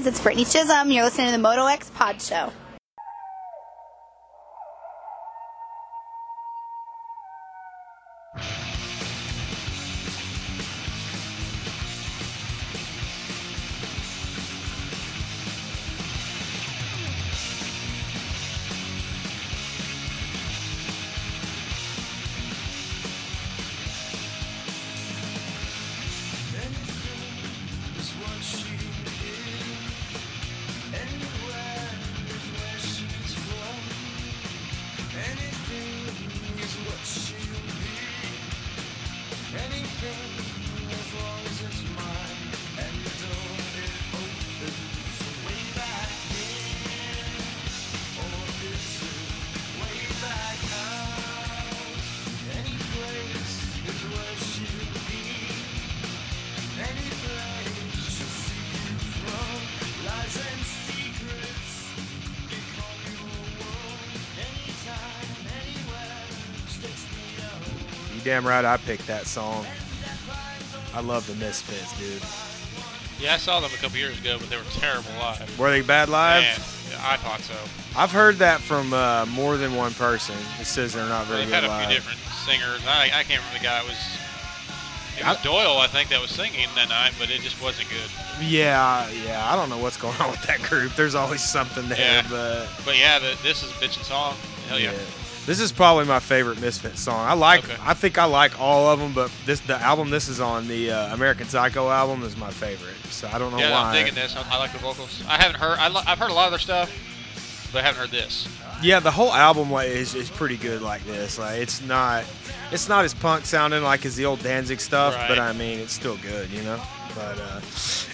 guys. It's Brittany Chisholm. You're listening to the Moto X Pod Show. Damn right I picked that song. I love the Misfits, dude. Yeah, I saw them a couple years ago, but they were terrible live. Were they bad live? Man, yeah, I thought so. I've heard that from uh, more than one person. It says they're not very good. They've good had a few different singers. I, I can't remember the guy. It was it was I- Doyle, I think, that was singing that night, but it just wasn't good. Yeah, yeah. I don't know what's going on with that group. There's always something there, Yeah. but But yeah, the, this is a bitchin' song. Hell yeah. This is probably my favorite Misfit song. I like. Okay. I think I like all of them, but this the album this is on the uh, American Psycho album is my favorite. So I don't know Yeah, why. I'm digging this. I, I like the vocals. I haven't heard. I lo- I've heard a lot of their stuff, but I haven't heard this. Yeah, the whole album like is, is pretty good like this. Like it's not it's not as punk sounding like as the old Danzig stuff, but I mean it's still good, you know. But uh,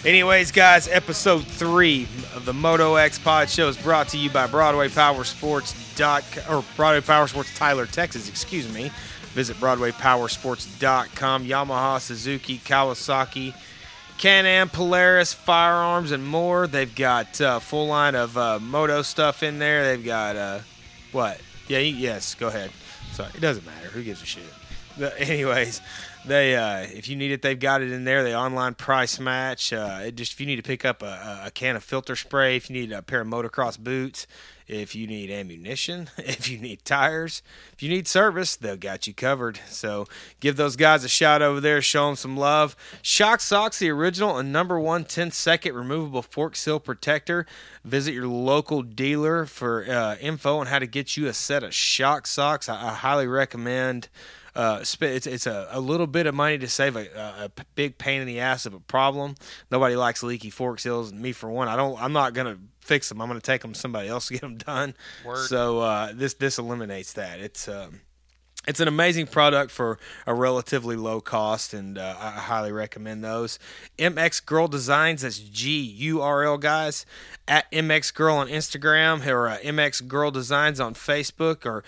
anyways, guys, episode three of the Moto X Pod Show is brought to you by Broadway Power Sports dot or Broadway Power Sports Tyler, Texas. Excuse me. Visit BroadwayPowersports.com. Yamaha, Suzuki, Kawasaki. Can-Am, Polaris, firearms, and more. They've got uh, full line of uh, moto stuff in there. They've got uh, what? Yeah, yes. Go ahead. Sorry, it doesn't matter. Who gives a shit? But anyways, they uh, if you need it, they've got it in there. They online price match. Uh, it just if you need to pick up a, a can of filter spray, if you need a pair of motocross boots, if you need ammunition, if you need tires, if you need service, they've got you covered. So give those guys a shout over there. Show them some love. Shock Socks, the original and number one 10 second removable fork seal protector. Visit your local dealer for uh, info on how to get you a set of Shock Socks. I, I highly recommend. Uh, it's it's a, a little bit of money to save a, a, big pain in the ass of a problem. Nobody likes leaky fork seals. Me for one, I don't. I'm not gonna fix them. I'm gonna take them to somebody else to get them done. Word. So uh, this this eliminates that. It's um, it's an amazing product for a relatively low cost, and uh, I highly recommend those. MX Girl Designs, that's G U R L guys, at MX Girl on Instagram or uh, MX Girl Designs on Facebook, or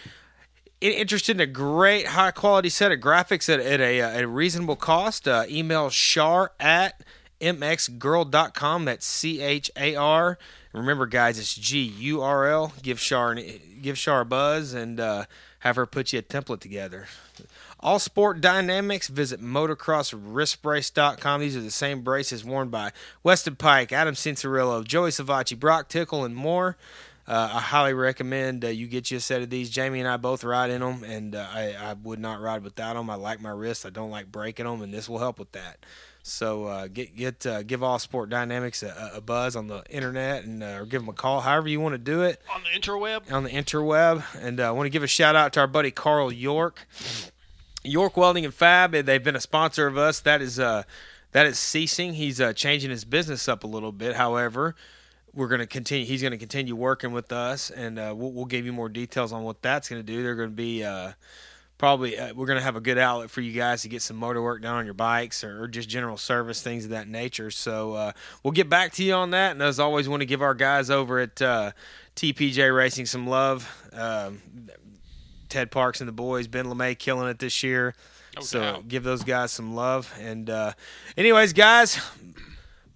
interested in a great high quality set of graphics at, at, a, uh, a reasonable cost, uh, email char at mxgirl.com. That's C H A R. Remember, guys, it's G U R L. Give Char give Char a buzz and uh, have her put you a template together. All Sport Dynamics, visit motocrosswristbrace.com. These are the same braces worn by Weston Peick, Adam Cianciarulo, Joey Savatgy, Broc Tickle, and more. Uh, I highly recommend uh, you get you a set of these. Jamie and I both ride in them, and uh, I, I would not ride without them. I like my wrists. I don't like breaking them, and this will help with that. So uh, get get uh, give All Sport Dynamics a, a buzz on the internet, and uh, or give them a call, however you want to do it On the interweb. on the interweb. And I want to give a shout out to our buddy Carl York, York Welding and Fab. They've been a sponsor of us. That is uh, that is ceasing. He's uh, changing his business up a little bit. However, we're going to continue. He's going to continue working with us, and uh, we'll, we'll give you more details on what that's going to do. They're going to be. Uh, Probably, uh, we're going to have a good outlet for you guys to get some motor work done on your bikes or, or just general service, things of that nature. So, uh, we'll get back to you on that. And as always, want to give our guys over at uh, TPJ Racing some love. Um, Ted Parks and the boys, Ben LaMay killing it this year. No so doubt. give those guys some love. And uh, anyways, guys,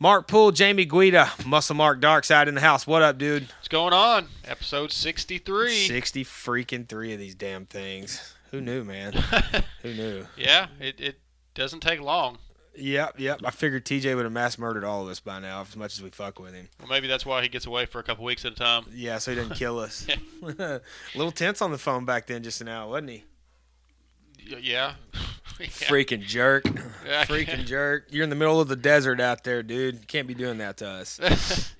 Mark Poole, Jamie Guida, Muscle Mark Darkside in the house. What up, dude? What's going on? Episode 63. Sixty freaking three of these damn things. Who knew, man? Who knew? Yeah, it, it doesn't take long. Yep, yep. I figured TJ would have mass murdered all of us by now, as much as we fuck with him. Well, maybe that's why he gets away for a couple weeks at a time. Yeah, so he didn't kill us. a little tense on the phone back then, just now, wasn't he? Yeah. Yeah. Freaking jerk. Yeah. Freaking jerk. You're in the middle of the desert out there, dude. You can't be doing that to us.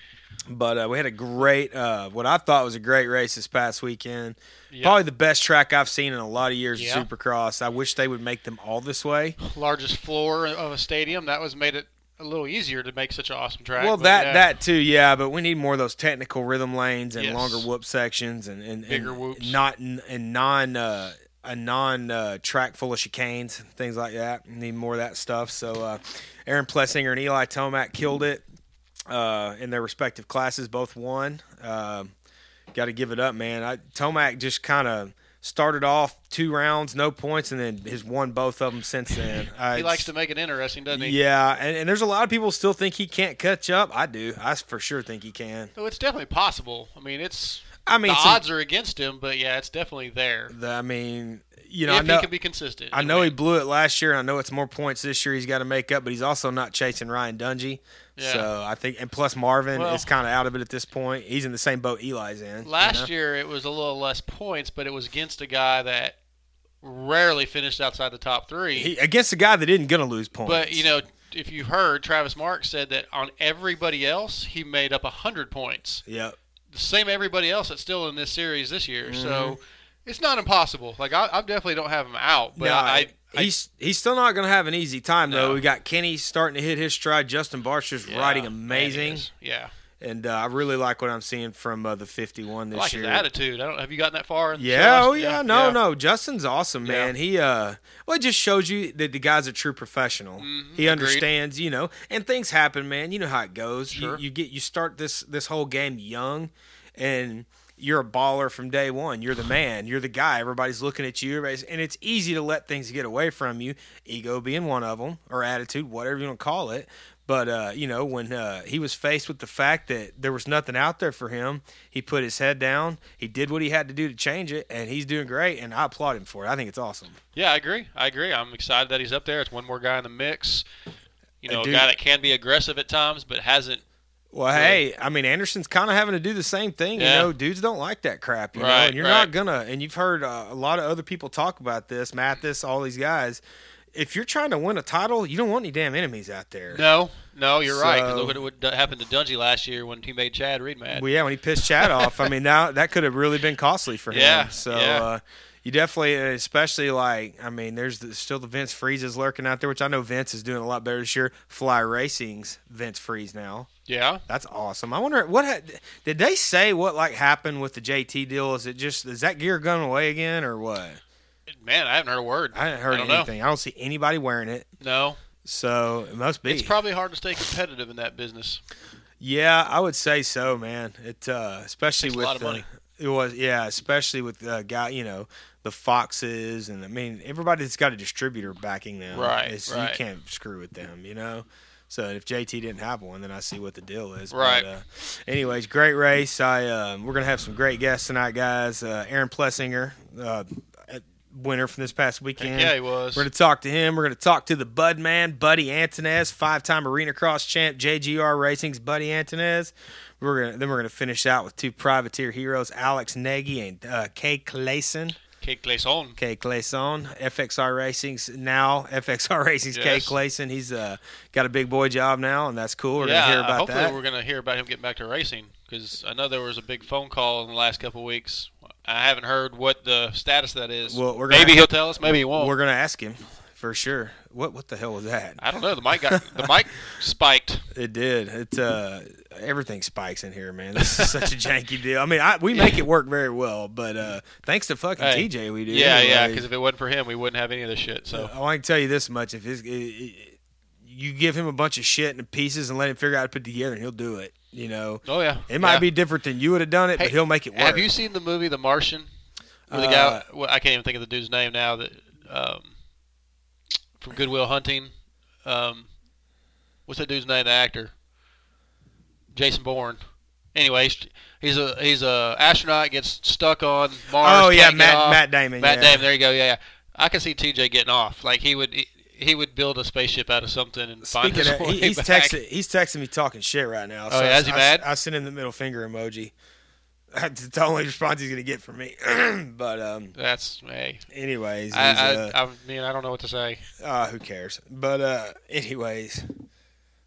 But uh, we had a great, uh, what I thought was a great race this past weekend. Yep. Probably the best track I've seen in a lot of years Yeah. of Supercross. I wish they would make them all this way. Largest floor of a stadium. That was made it a little easier to make such an awesome track. well, that yeah. that too, yeah. But we need more of those technical rhythm lanes and Yes. longer whoop sections and and, Bigger and whoops. not and non uh, a non uh, track full of chicanes, things like that. Need more of that stuff. So uh, Aaron Plessinger and Eli Tomac killed it uh, in their respective classes. Both won. Um Got to give it up, man. I, Tomac just kind of started off two rounds, no points, and then has won both of them since then. Uh, He likes to make it interesting, doesn't he? Yeah, and, and there's a lot of people still think he can't catch up. I do. I for sure think he can. So it's definitely possible. I mean, it's I mean, the some- odds are against him, but yeah, it's definitely there. the- I mean, you know, if I know, he can be consistent. I know he blew it last year, and I know it's more points this year. He's got to make up, but he's also not chasing Ryan Dungey. Yeah. So I think, and plus Marvin Well- is kind of out of it at this point. He's in the same boat Eli's in. you Last know? year it was a little less points, but it was against a guy that rarely finished outside the top three. he, against a guy that isn't gonna lose points. but you know, if you heard, Travis Marks said that on everybody else he made up hundred points. Yep. The same everybody else that's still in this series this year. Mm-hmm. So it's not impossible. Like I, I definitely don't have him out, but no, I, I he's he's still not going to have an easy time though. We got Kenny starting to hit his stride. Justin Barcia's yeah, riding amazing. Yeah, and uh, I really like what I'm seeing from uh, the 51 I this like year. his attitude. I don't. Have you gotten that far? Yeah, show? oh yeah, no, no. Justin's awesome, Yeah. man. He uh well it just shows you that the guy's a true professional. he Mm-hmm. agreed. understands, you know, and things happen, man. You know how it goes. Sure. You, you get you start this this whole game young and you're a baller from day one. You're the man. You're the guy. Everybody's looking at you. Everybody's, and it's easy to let things get away from you. Ego being one of them, or attitude, whatever you want to call it. But uh, you know, when uh, he was faced with the fact that there was nothing out there for him, he put his head down. He did what he had to do to change it, and he's doing great. And I applaud him for it. I think it's awesome. Yeah, I agree. I agree. I'm excited that he's up there. It's one more guy in the mix. You know, a guy that can be aggressive at times, but hasn't. Well, hey, I mean Anderson's kind of having to do the same thing. Yeah. You know, dudes don't like that crap. You know, Right, and you're right. not gonna. And you've heard uh, a lot of other people talk about this. Mathis, all these guys. If you're trying to win a title, you don't want any damn enemies out there. No, no, you're right. So- look at what happened to Dungey last year when he made Chad Reed mad. Well, yeah, when he pissed Chad off, I mean, now that could have really been costly for him. Yeah, So yeah. uh, you definitely, especially like, I mean, there's the, still the Vince Frieses lurking out there, which I know Vince is doing a lot better this year. Fly Racing's Vince Friese now. yeah. That's awesome. I wonder what had, did they say? What like happened with the JT deal? Is it just is that gear going away again or what? Man, I haven't heard a word. I haven't heard don't anything. I don't see anybody wearing it, No. so it must be. It's probably hard to stay competitive in that business. Yeah, I would say so, man. It uh, especially a with lot of the- money. It was yeah, especially with uh, guy, you know, the Foxes and I mean everybody that's got a distributor backing them. Right, right. You can't screw with them, you know. So if JT didn't have one, then I see what the deal is. Right. But, uh, anyways, great race. I um, we're gonna have some great guests tonight, guys. Uh, Aaron Plessinger, uh, winner from this past weekend. yeah, he was. We're going to talk to him. We're going to talk to the Bud Man, Buddy Antunez, five-time Arena Cross champ, JGR Racing's Buddy Antunez. We're gonna then we're going to finish out with two privateer heroes, Alex Nagy and uh, Cade Clason. Cade Clason. Cade Clason, FXR Racing's now FXR Racing's Cade Clason. He's uh, got a big boy job now, and that's cool. We're yeah, to hear about hopefully that. we're going to hear about him getting back to racing because I know there was a big phone call in the last couple weeks. I haven't heard what the status of that is. Well, we're gonna maybe he'll tell us. Maybe he won't. We're going to ask him for sure. What what the hell was that? I don't know. The mic got the mic spiked. It did. It uh, everything spikes in here, man. This is such a janky deal. I mean, I, we make it work very well, but uh, thanks to fucking Hey. TJ, we do. Yeah, yeah. Because if it wasn't for him, we wouldn't have any of this shit. So uh, I can tell you this much: if his, it, it, you give him a bunch of shit and pieces and let him figure out how to put it together, and he'll do it. You know, Oh yeah, it might Yeah. be different than you would have done it, Hey, but he'll make it work. Have you seen the movie The Martian? Where the Uh, guy, well, I can't even think of the dude's name now. That um, from Goodwill Hunting. Um, what's that dude's name? The actor, Jason Bourne. Anyway, he's- he's a he's a astronaut gets stuck on Mars. Oh yeah, Matt. Matt Damon. Matt yeah. Damon. There you go. Yeah, yeah. I can see TJ getting off. Like he would. he would build a spaceship out of something and find Speaking his of, way he, he's back. texting. He's texting me talking shit right now. Oh, yeah, is he I, mad? I, I sent him the middle finger emoji. That's the only response he's gonna get from me. but um, That's hey. anyways, I, I, uh, I mean, I don't know what to say. uh, who cares? But uh, anyways,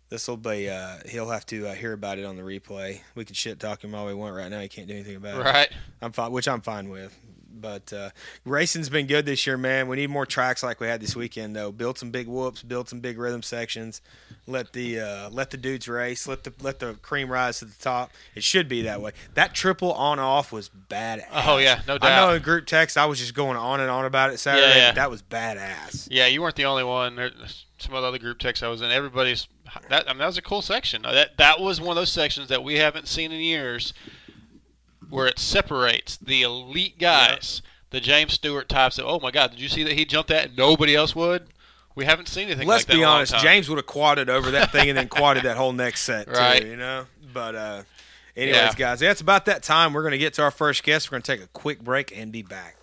this will be. Uh, he'll have to uh, hear about it on the replay. We can shit talk him all we want right now. He can't do anything about it. Right? I'm fine, which I'm fine with. But uh, racing's been good this year, man. We need more tracks like we had this weekend, though. Build some big whoops, build some big rhythm sections. Let the uh, let the dudes race. Let the let the cream rise to the top. It should be that way. That triple on off was badass. Oh yeah, no doubt. I know in group text I was just going on and on about it Saturday. Yeah, yeah. That was badass. Yeah, you weren't the only one. There's some of the other group texts I was in. Everybody's that. I mean, that was a cool section. That that was one of those sections that we haven't seen in years, where it separates the elite guys, the James Stewart types. That oh my God, did you see that he jumped that? and Nobody else would. We haven't seen anything. Let's like that be in a long honest. James would have quadded over that thing and then quadded that whole next set Right. too. You know. But uh, anyways, Yeah. guys, that's about that time. We're gonna get to our first guest. We're gonna take a quick break and be back.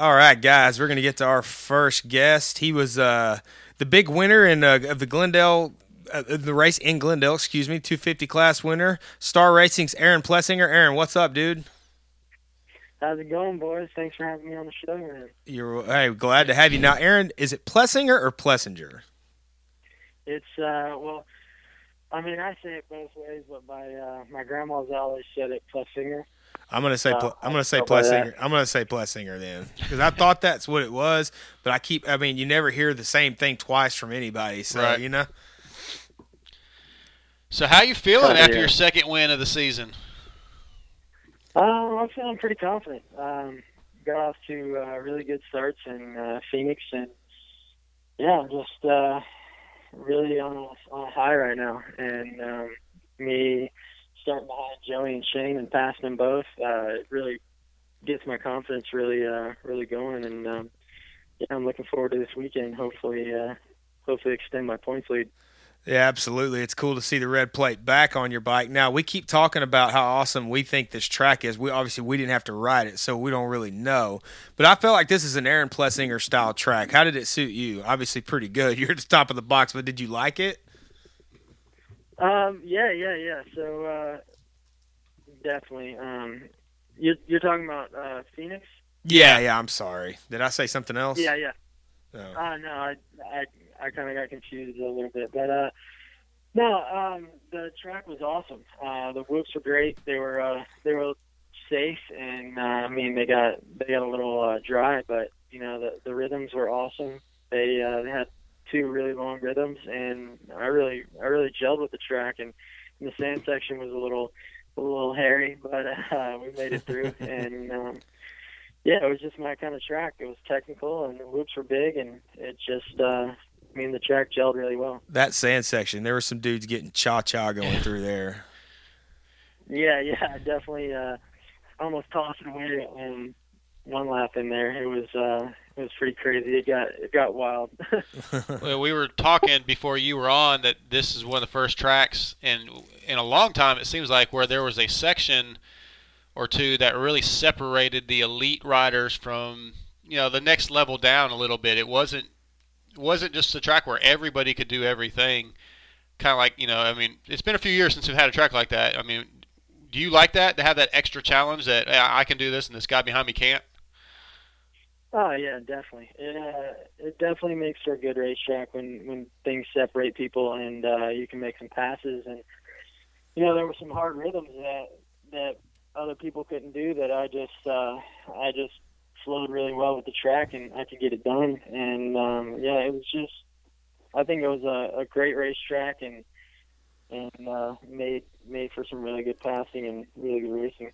All right, guys, we're gonna get to our first guest. He was uh, the big winner in uh, of the Glendale. Uh, the race in Glendale, excuse me, 250 class winner. Star Racing's Aaron Plessinger. Aaron, what's up, dude? How's it going, boys? Thanks for having me on the show, man. You're hey, glad to have you. Now, Aaron, is it Plessinger or Plessinger? It's uh, well, I mean, I say it both ways, but my uh, my grandma's always said it plus singer. I'm gonna say Uh, I'm gonna say I'll Plessinger. I'm gonna say Plessinger then because I thought that's what it was, but I keep. I mean, you never hear the same thing twice from anybody, so Right. you know. So how you feeling Oh, after yeah. your second win of the season? Um, I'm feeling pretty confident. Um, got off to uh, really good starts in uh, Phoenix, and yeah, I'm just uh, really on a, on a high right now. And um, me starting behind Joey and Shane and passing them both, uh, it really gets my confidence really uh, really going. And um, yeah, I'm looking forward to this weekend. Hopefully, uh, hopefully extend my points lead. Yeah, absolutely. It's cool to see the red plate back on your bike. Now we keep talking about how awesome we think this track is. We obviously we didn't have to ride it, so we don't really know. But I felt like this is an Aaron Plessinger style track. How did it suit you? Obviously, pretty good. You're at the top of the box, but did you like it? Um, yeah, yeah, yeah. So uh, definitely. Um, you're you're talking about uh, Phoenix? Yeah, yeah. I'm sorry. Did I say something else? Yeah, yeah. No. Uh, no, I I I kind of got confused a little bit, but uh, no, um, the track was awesome. Uh, the whoops were great. They were uh, they were safe, and uh, I mean they got they got a little uh, dry, but you know the the rhythms were awesome. They uh, they had two really long rhythms, and I really I really gelled with the track, and, and the sand section was a little a little hairy, but uh, we made it through, and um, yeah, it was just my kind of track. It was technical, and the loops were big, and it just uh, I mean the track gelled really well. That sand section, there were some dudes getting cha cha going through there. Yeah, yeah, definitely uh, almost tossed away um, one lap in there. It was uh, it was pretty crazy. It got it got wild. Well, we were talking before you were on that this is one of the first tracks in in a long time. It seems like where there was a section or two that really separated the elite riders from you know the next level down a little bit. It wasn't it wasn't just a track where everybody could do everything. Kind of like you know, I mean, it's been a few years since we've had a track like that. I mean, do you like that to have that extra challenge that "Hey, I can do this and this guy behind me can't? Oh yeah, definitely. It uh, it definitely makes for a good racetrack when when things separate people and uh, you can make some passes. And you know there were some hard rhythms that that other people couldn't do that I just uh, I just flowed really well with the track and I could get it done. And um, yeah, it was just I think it was a, a great racetrack and and uh, made made for some really good passing and really good racing.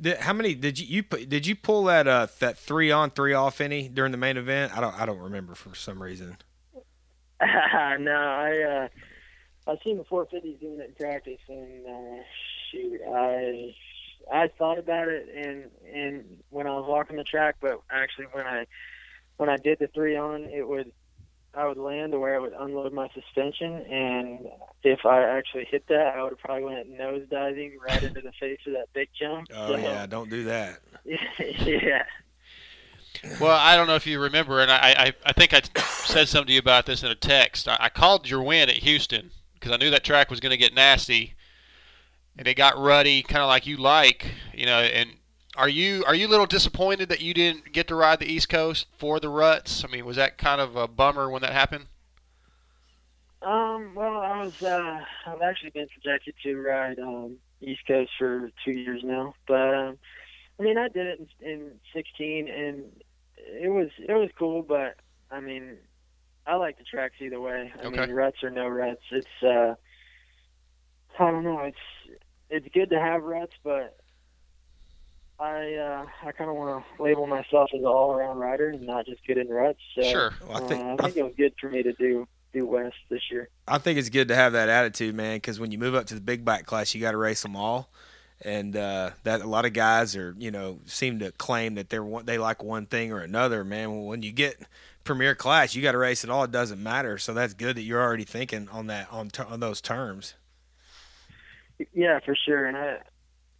Did, how many did you, you did you pull that uh that three on three off any during the main event? I don't I don't remember for some reason. no, I uh, I've seen the 450s doing it in practice, and uh, shoot, I I thought about it and and when I was walking the track, but actually when I when I did the three on, it would I would land to where I would unload my suspension, and if I actually hit that, I would have probably went nose diving right into the face of that big jump. Oh So, yeah, don't do that. yeah. Well, I don't know if you remember, and I, I, I think I said something to you about this in a text. I, I called your win at Houston because I knew that track was going to get nasty, and it got ruddy, kind of like you like, you know. And are you are you a little disappointed that you didn't get to ride the East Coast for the ruts? I mean, was that kind of a bummer when that happened? Um, well, I was, uh, I've actually been projected to ride, um, East Coast for two years now, but, um, I mean, I did it in, in 16 and it was, it was cool, but I mean, I like the tracks either way. I Okay. mean, ruts or no ruts. It's, uh, I don't know. It's, it's good to have ruts, but I, uh, I kind of want to label myself as an all-around rider and not just good in ruts. So, Sure. Well, I think uh, I I, think it was good for me to do, do West this year. I think it's good to have that attitude, man. Because when you move up to the big bike class, you got to race them all, and uh, that a lot of guys are, you know, seem to claim that they're one, they like one thing or another, man. When you get premier class, you got to race it all. It doesn't matter. So that's good that you're already thinking on that on ter- on those terms. Yeah, for sure, and I,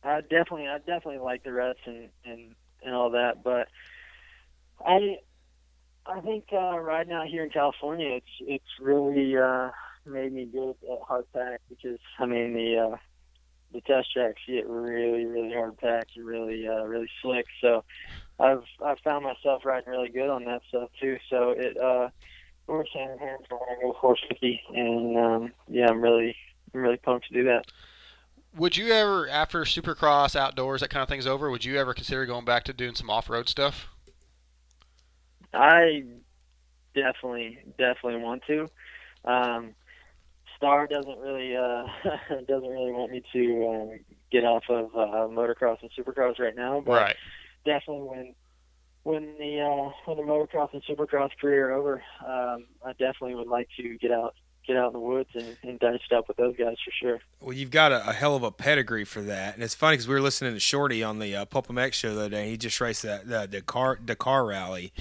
I definitely, I definitely like the ruts and and and all that, but I, I think uh, riding out here in California, it's it's really uh, made me good at hard pack because I mean the uh, the test tracks get really really hard packed and really uh, really slick, so I've I've found myself riding really good on that stuff too. So it uh, works hand in hand for when I go 450, and um, yeah, I'm really I'm really pumped to do that. Would you ever, after Supercross, outdoors, that kind of thing's over, would you ever consider going back to doing some off-road stuff? I definitely, definitely want to. Um, Star doesn't really, uh, doesn't really want me to um, get off of uh, motocross and supercross right now. But Right. definitely when, when the uh, when the motocross and supercross career are over, um, I definitely would like to get out, get out in the woods and, and dice it up with those guys for sure. Well, you've got a, a hell of a pedigree for that, and it's funny because we were listening to Shorty on the uh, Pulp MX show the other day. He just raced that the Dakar Dakar rally.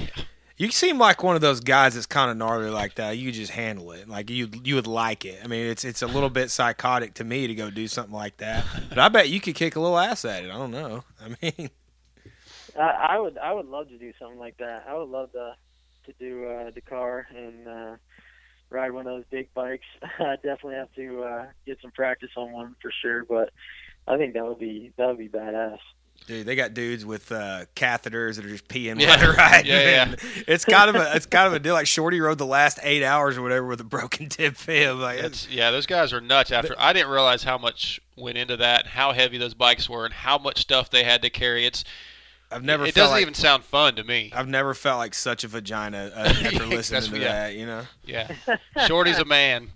You seem like one of those guys that's kind of gnarly like that. You just handle it, like you you would like it. I mean, it's it's a little bit psychotic to me to go do something like that, but I bet you could kick a little ass at it. I don't know. I mean, I, I would I would love to do something like that. I would love to to do uh, Dakar and uh, ride one of those big bikes. I definitely have to uh, get some practice on one for sure, but I think that would be that would be badass. dude, they got dudes with uh, catheters that are just peeing Yeah. while they're riding. Yeah, yeah. and It's kind of a it's kind of a deal. Like Shorty rode the last eight hours or whatever with a broken tip fib. Like it's, It's, yeah, those guys are nuts. After I didn't realize how much went into that, how heavy those bikes were, and how much stuff they had to carry. It's I've never it felt doesn't like, even sound fun to me. I've never felt like such a vagina uh, after listening to yeah. that. You know. Yeah, Shorty's a man.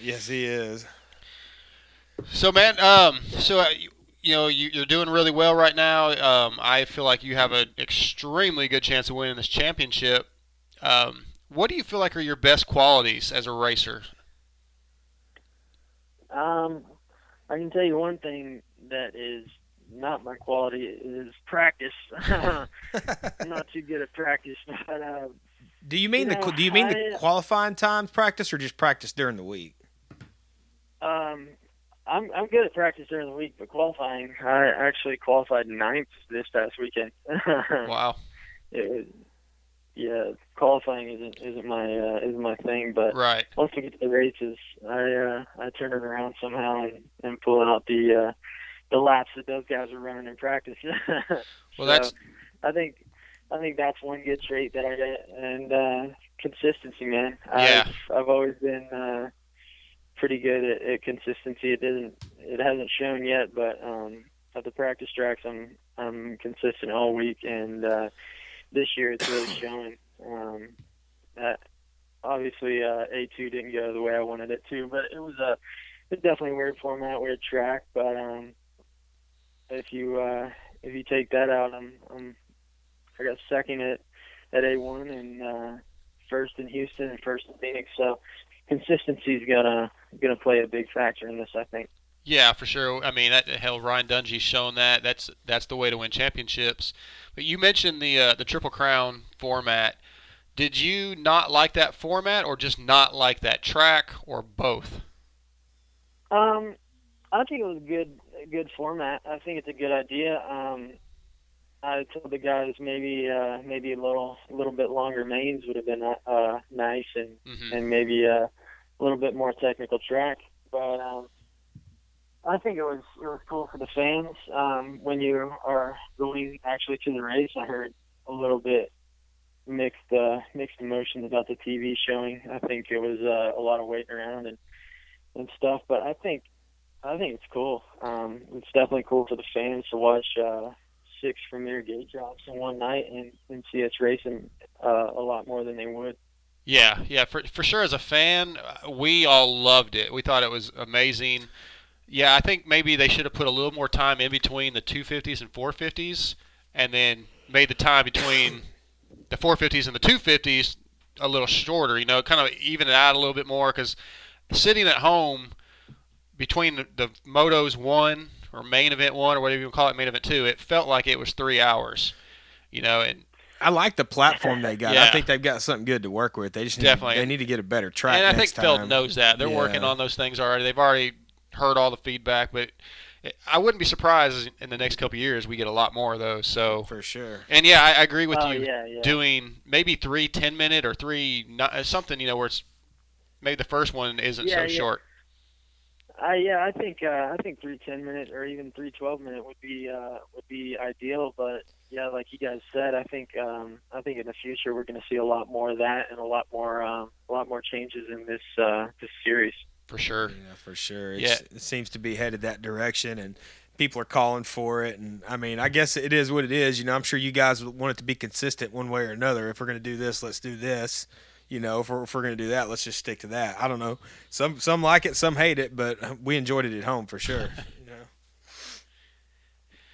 Yes, he is. So man, um, so uh, you, you know you, you're doing really well right now. Um, I feel like you have an extremely good chance of winning this championship. Um, what do you feel like are your best qualities as a racer? Um, I can tell you one thing that is not my quality is practice. I'm not too good at practice, but uh, Do you mean You the do you mean the qualifying times practice or just practice during the week? um, I'm I'm good at practice during the week, but qualifying, I actually qualified ninth this past weekend. Wow. it yeah, qualifying isn't isn't my uh, isn't my thing, but Right. once we get to the races, I uh, I turn it around somehow and, and pull out the uh, the laps that those guys are running in practice. Well, that's I think I think that's one good trait that I get, and uh, consistency, man. Yeah. I've, I've always been uh, pretty good at, at consistency. It doesn't it hasn't shown yet, but um, at the practice tracks, I'm I'm consistent all week, and uh, this year it's really showing. Um, that obviously uh, A2 didn't go the way I wanted it to, but it was a it's definitely a weird format, weird track. But um, if you uh, if you take that out, I'm I'm I got second at at A1 and uh, first in Houston and first in Phoenix. So consistency's gonna gonna play a big factor in this, I think. Yeah, for sure. I mean, that, hell, Ryan Dungey's shown that. That's that's the way to win championships. But you mentioned the uh, the Triple Crown format. Did you not like that format, or just not like that track, or both? Um, I think it was good good format. I think it's a good idea. Um, I told the guys maybe uh, maybe a little a little bit longer mains would have been uh, nice and Mhm. and maybe uh, a little bit more technical track. But um, I think it was it was cool for the fans. Um, when you are going actually to the race, I heard a little bit mixed uh, mixed emotions about the TV showing. I think it was uh, a lot of waiting around and and stuff. But I think I think it's cool. Um, it's definitely cool for the fans to watch uh, six premier gate drops in one night and, and see us racing uh, a lot more than they would. Yeah, yeah, for for sure. As a fan, we all loved it. We thought it was amazing. Yeah, I think maybe they should have put a little more time in between the 250s and 450s, and then made the time between the 450s and the 250s a little shorter. You know, kind of even it out a little bit more because sitting at home between the, the motos one or main event one or whatever you call it, main event two, it felt like it was three hours. You know, and I like the platform they got. Yeah. I think they've got something good to work with. They just need, Definitely. they need to get a better track. and I next think Feld knows that they're working on those things already. They've already heard all the feedback, but I wouldn't be surprised in the next couple of years we get a lot more of those. So, for sure. and yeah, I, I agree with Oh, you. yeah, yeah. Doing maybe three ten minute or three not, something you know where it's maybe the first one isn't Yeah, so yeah. short. I yeah, I think uh, I think three ten minute or even three twelve minute would be uh, would be ideal. But yeah, like you guys said, I think um, I think in the future we're going to see a lot more of that and a lot more um, a lot more changes in this uh, this series. For sure. Yeah, for sure. Yeah. It seems to be headed that direction, and people are calling for it. And I mean, I guess it is what it is. You know, I'm sure you guys want it to be consistent one way or another. If we're going to do this, let's do this. You know, if we're, if we're going to do that, let's just stick to that. I don't know. Some some like it, some hate it, but we enjoyed it at home for sure. You know.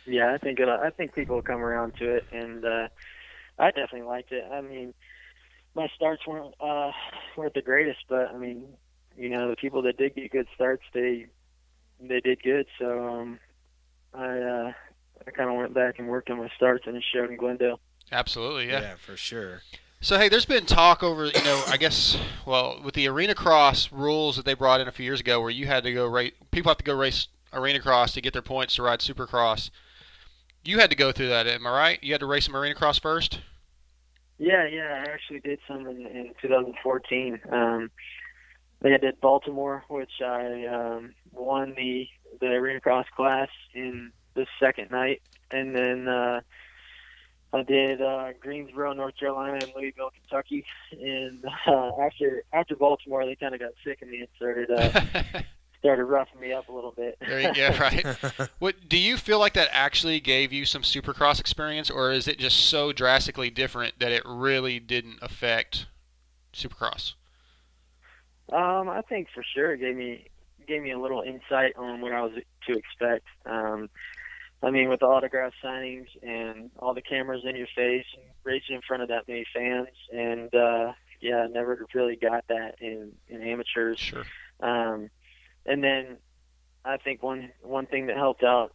Yeah, I think it, I think people will come around to it, and uh, I definitely liked it. I mean, my starts weren't uh, weren't the greatest, but I mean, you know, the people that did get good starts, they they did good. So um, I uh, I kind of went back and worked on my starts, and it showed in Glendale. Absolutely, yeah. yeah, for sure. So hey, there's been talk over, you know, I guess, well, with the arena cross rules that they brought in a few years ago, where you had to go race, people have to go race arena cross to get their points to ride supercross. You had to go through that, am I right? You had to race some arena cross first. Yeah, yeah, I actually did some in, in 2014. Um, they did Baltimore, which I um, won the the arena cross class in the second night, and then uh, I did uh, Greensboro, North Carolina, and Louisville, Kentucky. And uh, after after Baltimore, they kind of got sick of me and started uh, started roughing me up a little bit. there you go, right? What do you feel like that actually gave you some supercross experience, or is it just so drastically different that it really didn't affect supercross? Um, I think for sure it gave me gave me a little insight on what I was to expect. Um, I mean, with the autograph signings and all the cameras in your face and racing in front of that many fans, and uh, yeah, I never really got that in in amateurs. Sure. Um, and then I think one one thing that helped out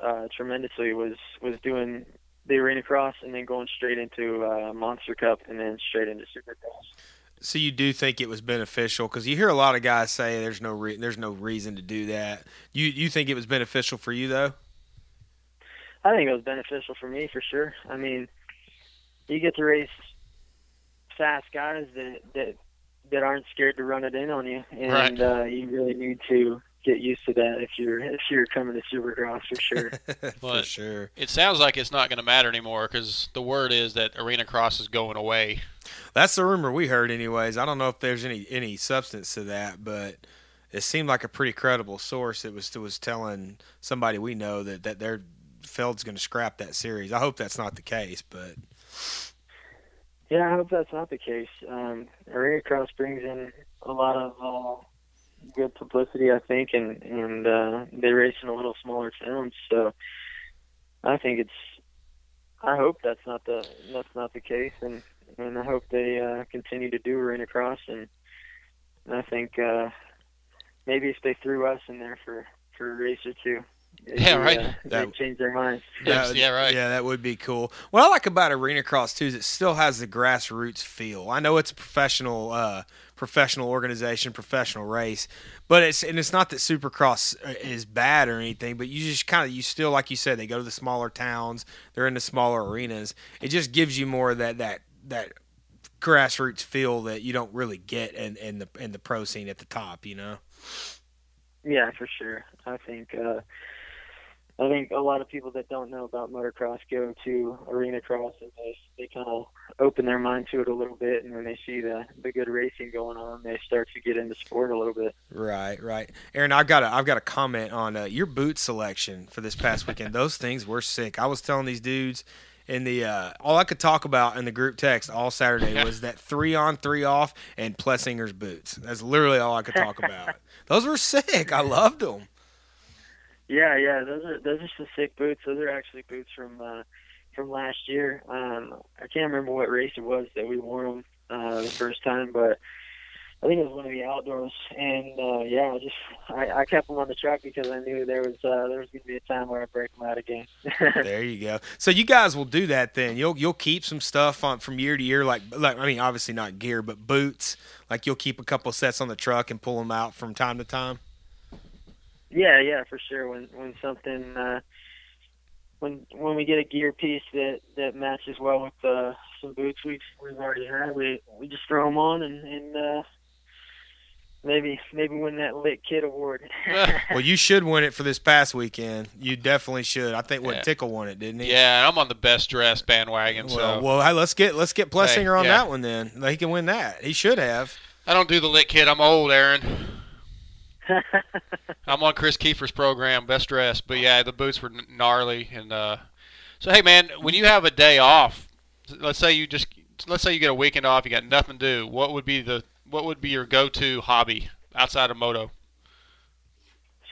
uh, tremendously was was doing the arena cross and then going straight into uh, Monster Cup and then straight into Supercross. So you do think it was beneficial because you hear a lot of guys say there's no re- there's no reason to do that. You you think it was beneficial for you though? I think it was beneficial for me for sure. I mean, you get to race fast guys that that that aren't scared to run it in on you, and Right. uh, you really need to get used to that if you're if you're coming to Supercross for sure. for sure. It sounds like it's not going to matter anymore because the word is that arena cross is going away. That's the rumor we heard, anyways. I don't know if there's any any substance to that, but it seemed like a pretty credible source. It was was telling somebody we know that that their Feld's going to scrap that series. I hope that's not the case, but yeah, I hope that's not the case. Um, arena cross brings in a lot of uh, good publicity, I think, and and uh, they race in a little smaller towns, so I think it's. I hope that's not the that's not the case, and and I hope they uh, continue to do arena cross. And and I think uh, maybe if they threw us in there for for a race or two, Yeah, right. Uh, That- they'd change their minds. Yeah, yeah, right. Yeah, that would be cool. What I like about arena cross too is it still has the grassroots feel. I know it's a professional, uh, professional organization, professional race, but it's and it's not that Supercross uh, is bad or anything. But you just kind of you still like you said they go to the smaller towns, they're in the smaller arenas. It just gives you more of that that that grassroots feel that you don't really get in, in the in the pro scene at the top. You know. Yeah, for sure. I think uh, I think a lot of people that don't know about motocross go to arena cross and they they kind of open their mind to it a little bit, and when they see the the good racing going on, they start to get into sport a little bit. Right, right. Aaron, I've got a I've got a comment on uh, your boot selection for this past weekend. Those things were sick. I was telling these dudes in the uh, all I could talk about in the group text all Saturday was that three on three off and Plessinger's boots. That's literally all I could talk about. Those were sick. I loved them. Yeah, yeah, those are those are some sick boots. Those are actually boots from uh, from last year. Um, I can't remember what race it was that we wore them uh, the first time, but I think it was one of the outdoors. And uh, yeah, I just I, I kept them on the truck because I knew there was uh, there was going to be a time where I break them out again. There you go. So you guys will do that then. You'll you'll keep some stuff on from year to year, like like I mean, obviously not gear, but boots. Like you'll keep a couple sets on the truck and pull them out from time to time. Yeah, yeah, for sure. When when something uh, when when we get a gear piece that that matches well with uh, some boots we've we've already had, we we just throw them on and and uh, maybe maybe win that lit kid award. Well, you should win it for this past weekend. You definitely should. I think what Yeah. Tickle won it, didn't he? Yeah, I'm on the best dressed bandwagon, so Well, well, hey, let's get let's get Plessinger on yeah. that one then. He can win that. He should have. I don't do the lit kid. I'm old, Aaron. I'm on Chris Kiefer's program, best dressed. But yeah, the boots were gnarly, and uh, so hey, man, when you have a day off, let's say you just let's say you get a weekend off, you got nothing to do. What would be the what would be your go-to hobby outside of moto?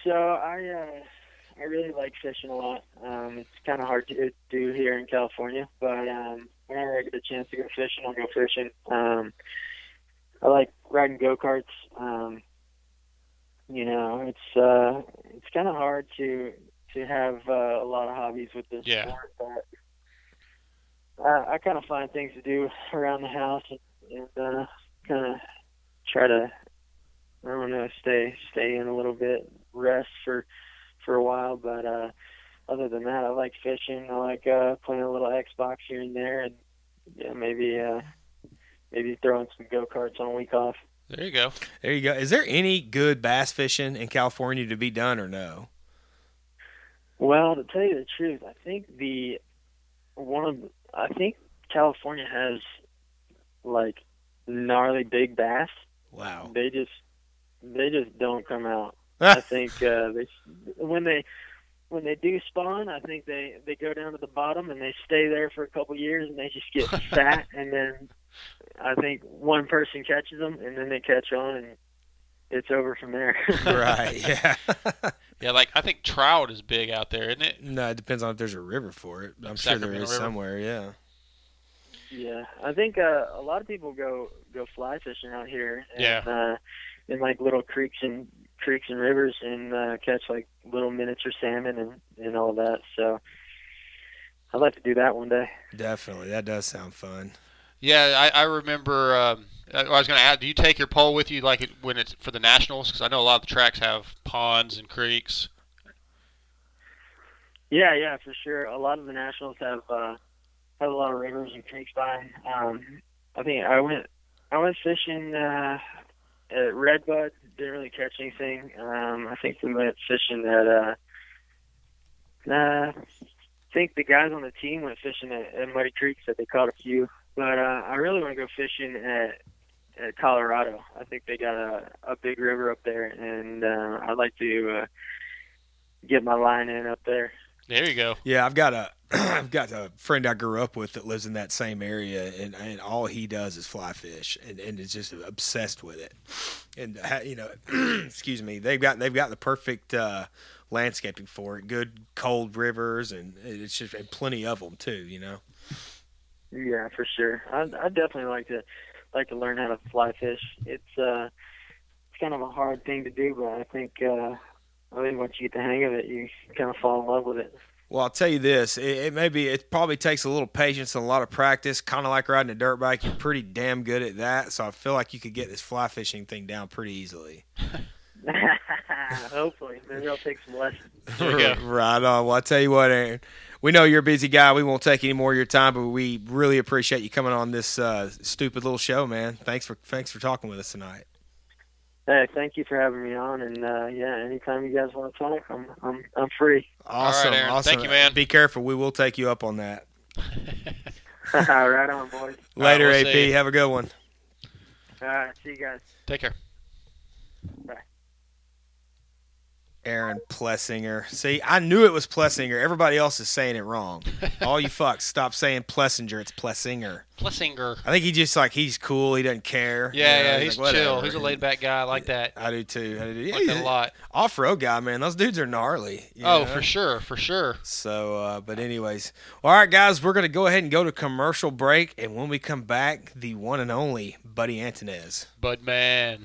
so I uh, I really like fishing a lot. Um, it's kind of hard to do here in California, but um, whenever I get a chance to go fishing, I'll go fishing. Um, I like riding go karts. Um, you know, it's uh, it's kind of hard to to have uh, a lot of hobbies with this Yeah. sport, but uh, I kind of find things to do around the house and, and uh, kind of try to I don't know stay stay in a little bit, rest for for a while. But uh, other than that, I like fishing. I like uh, playing a little Xbox here and there, and yeah, maybe uh, maybe throwing some go karts on a week off. There you go. There you go. Is there any good bass fishing in California to be done or no? Well, to tell you the truth, I think the one of I think California has like gnarly big bass. Wow. They just they just don't come out. I think uh, they when they when they do spawn, I think they they go down to the bottom and they stay there for a couple years and they just get fat and then I think one person catches them and then they catch on and it's over from there. right. Yeah. Yeah, like I think trout is big out there, isn't it? no, it depends on if there's a river for it. I'm sure there is River. somewhere. Yeah. Yeah, I think uh, a lot of people go go fly fishing out here. And, Yeah. Uh, in like little creeks and creeks and rivers and uh, catch like little miniature salmon and and all that. So I'd like to do that one day. Definitely. That does sound fun. Yeah, I, I remember. Um, I was going to ask, do you take your pole with you like when it's for the nationals? Because I know a lot of the tracks have ponds and creeks. Yeah, yeah, for sure. A lot of the nationals have uh, have a lot of rivers and creeks by. Um, I think I went I went fishing uh, at Redbud. Didn't really catch anything. Um, I think we went fishing at. Uh, uh, I think the guys on the team went fishing at, at Muddy Creek. Said they caught a few, but uh, I really want to go fishing at at Colorado. I think they got a a big river up there, and uh, I'd like to uh, get my line in up there. There you go. Yeah, I've got a I've got a friend I grew up with that lives in that same area, and, and all he does is fly fish, and, and is just obsessed with it. And ha- you know, excuse me, they've got they've got the perfect uh, landscaping for it. Good cold rivers, and it's just and plenty of them too. You know. Yeah, for sure. I I definitely like to like to learn how to fly fish. It's uh it's kind of a hard thing to do, but I think uh I think once you get the hang of it, you kind of fall in love with it. Well, I'll tell you this: it, it maybe it probably takes a little patience and a lot of practice. Kind of like riding a dirt bike, you're pretty damn good at that. So I feel like you could get this fly fishing thing down pretty easily. Hopefully, maybe I'll take some lessons. There you go. right on. Well, I tell you what, Aaron. We know you're a busy guy. We won't take any more of your time, but we really appreciate you coming on this uh, stupid little show, man. Thanks for thanks for talking with us tonight. Hey, thank you for having me on, and uh, yeah, anytime you guys want to talk, I'm I'm I'm free. Awesome, Aaron. awesome. Thank you, man. Be careful. We will take you up on that. right on, boys. Later, we'll AP. Have a good one. All right, see you guys. Take care. Aaron Plessinger. See, I knew it was Plessinger. Everybody else is saying it wrong. All you fucks, stop saying Plessinger. It's Plessinger. Plessinger. I think he just like he's cool. He doesn't care. Yeah, You know, yeah, he's like, chill. He's a laid back guy. I like that. I do too. I do. Yeah, like a lot. Off road guy, man. Those dudes are gnarly. Oh, know? for sure, for sure. So, uh, but anyways, all right, guys, we're gonna go ahead and go to commercial break, and when we come back, the one and only Buddy Antunez. Bud man,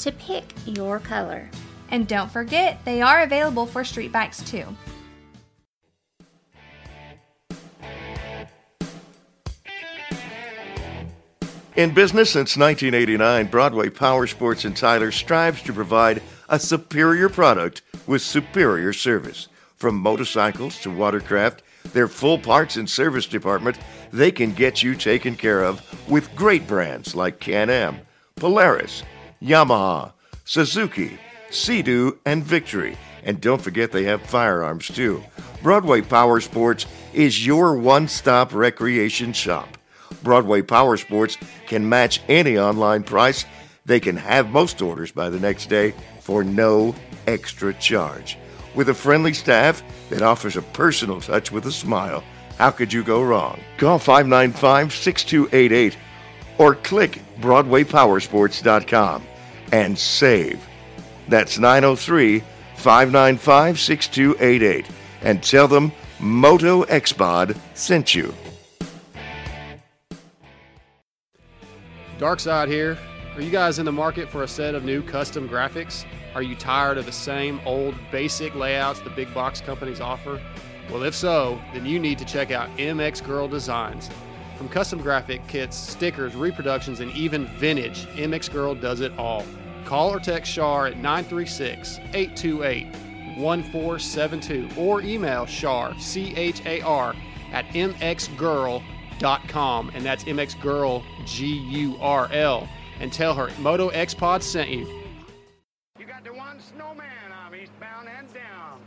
to pick your color. And don't forget, they are available for street bikes too. In business since 1989, Broadway Power Sports in Tyler strives to provide a superior product with superior service. From motorcycles to watercraft, their full parts and service department, they can get you taken care of with great brands like Can-Am, Polaris, Yamaha, Suzuki, Sea-Doo, and Victory. And don't forget they have firearms too. Broadway Power Sports is your one-stop recreation shop. Broadway Power Sports can match any online price. They can have most orders by the next day for no extra charge. With a friendly staff that offers a personal touch with a smile, how could you go wrong? Call 595 6288 or click BroadwayPowersports.com and save. That's 903 595 6288 and tell them Moto X Pod sent you. Dark Side here. Are you guys in the market for a set of new custom graphics? Are you tired of the same old basic layouts the big box companies offer? Well, if so, then you need to check out MX Girl Designs. From custom graphic kits, stickers, reproductions, and even vintage, MX Girl does it all. Call or text Shar at 936 828 1472 or email Shar, C H A R, at mxgirl.com, and that's mxgirl, G U R L, and tell her Moto X Pod sent you. You got the one snowman. I'm eastbound and down.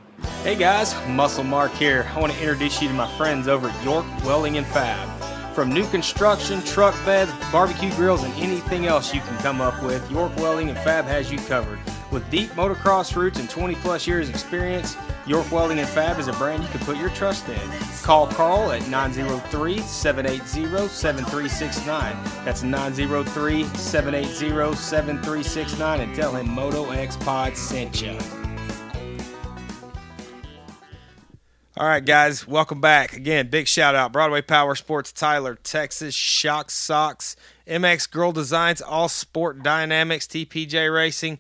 Hey guys, Muscle Mark here. I want to introduce you to my friends over at York Welding and Fab. From new construction, truck beds, barbecue grills, and anything else you can come up with, York Welding and Fab has you covered. With deep motocross roots and 20 plus years experience, York Welding and Fab is a brand you can put your trust in. Call Carl at 903 780 7369. That's 903 780 7369 and tell him Moto X Pod sent you. All right, guys, welcome back. Again, big shout out Broadway Power Sports, Tyler, Texas, Shock Socks, MX Girl Designs, All Sport Dynamics, TPJ Racing.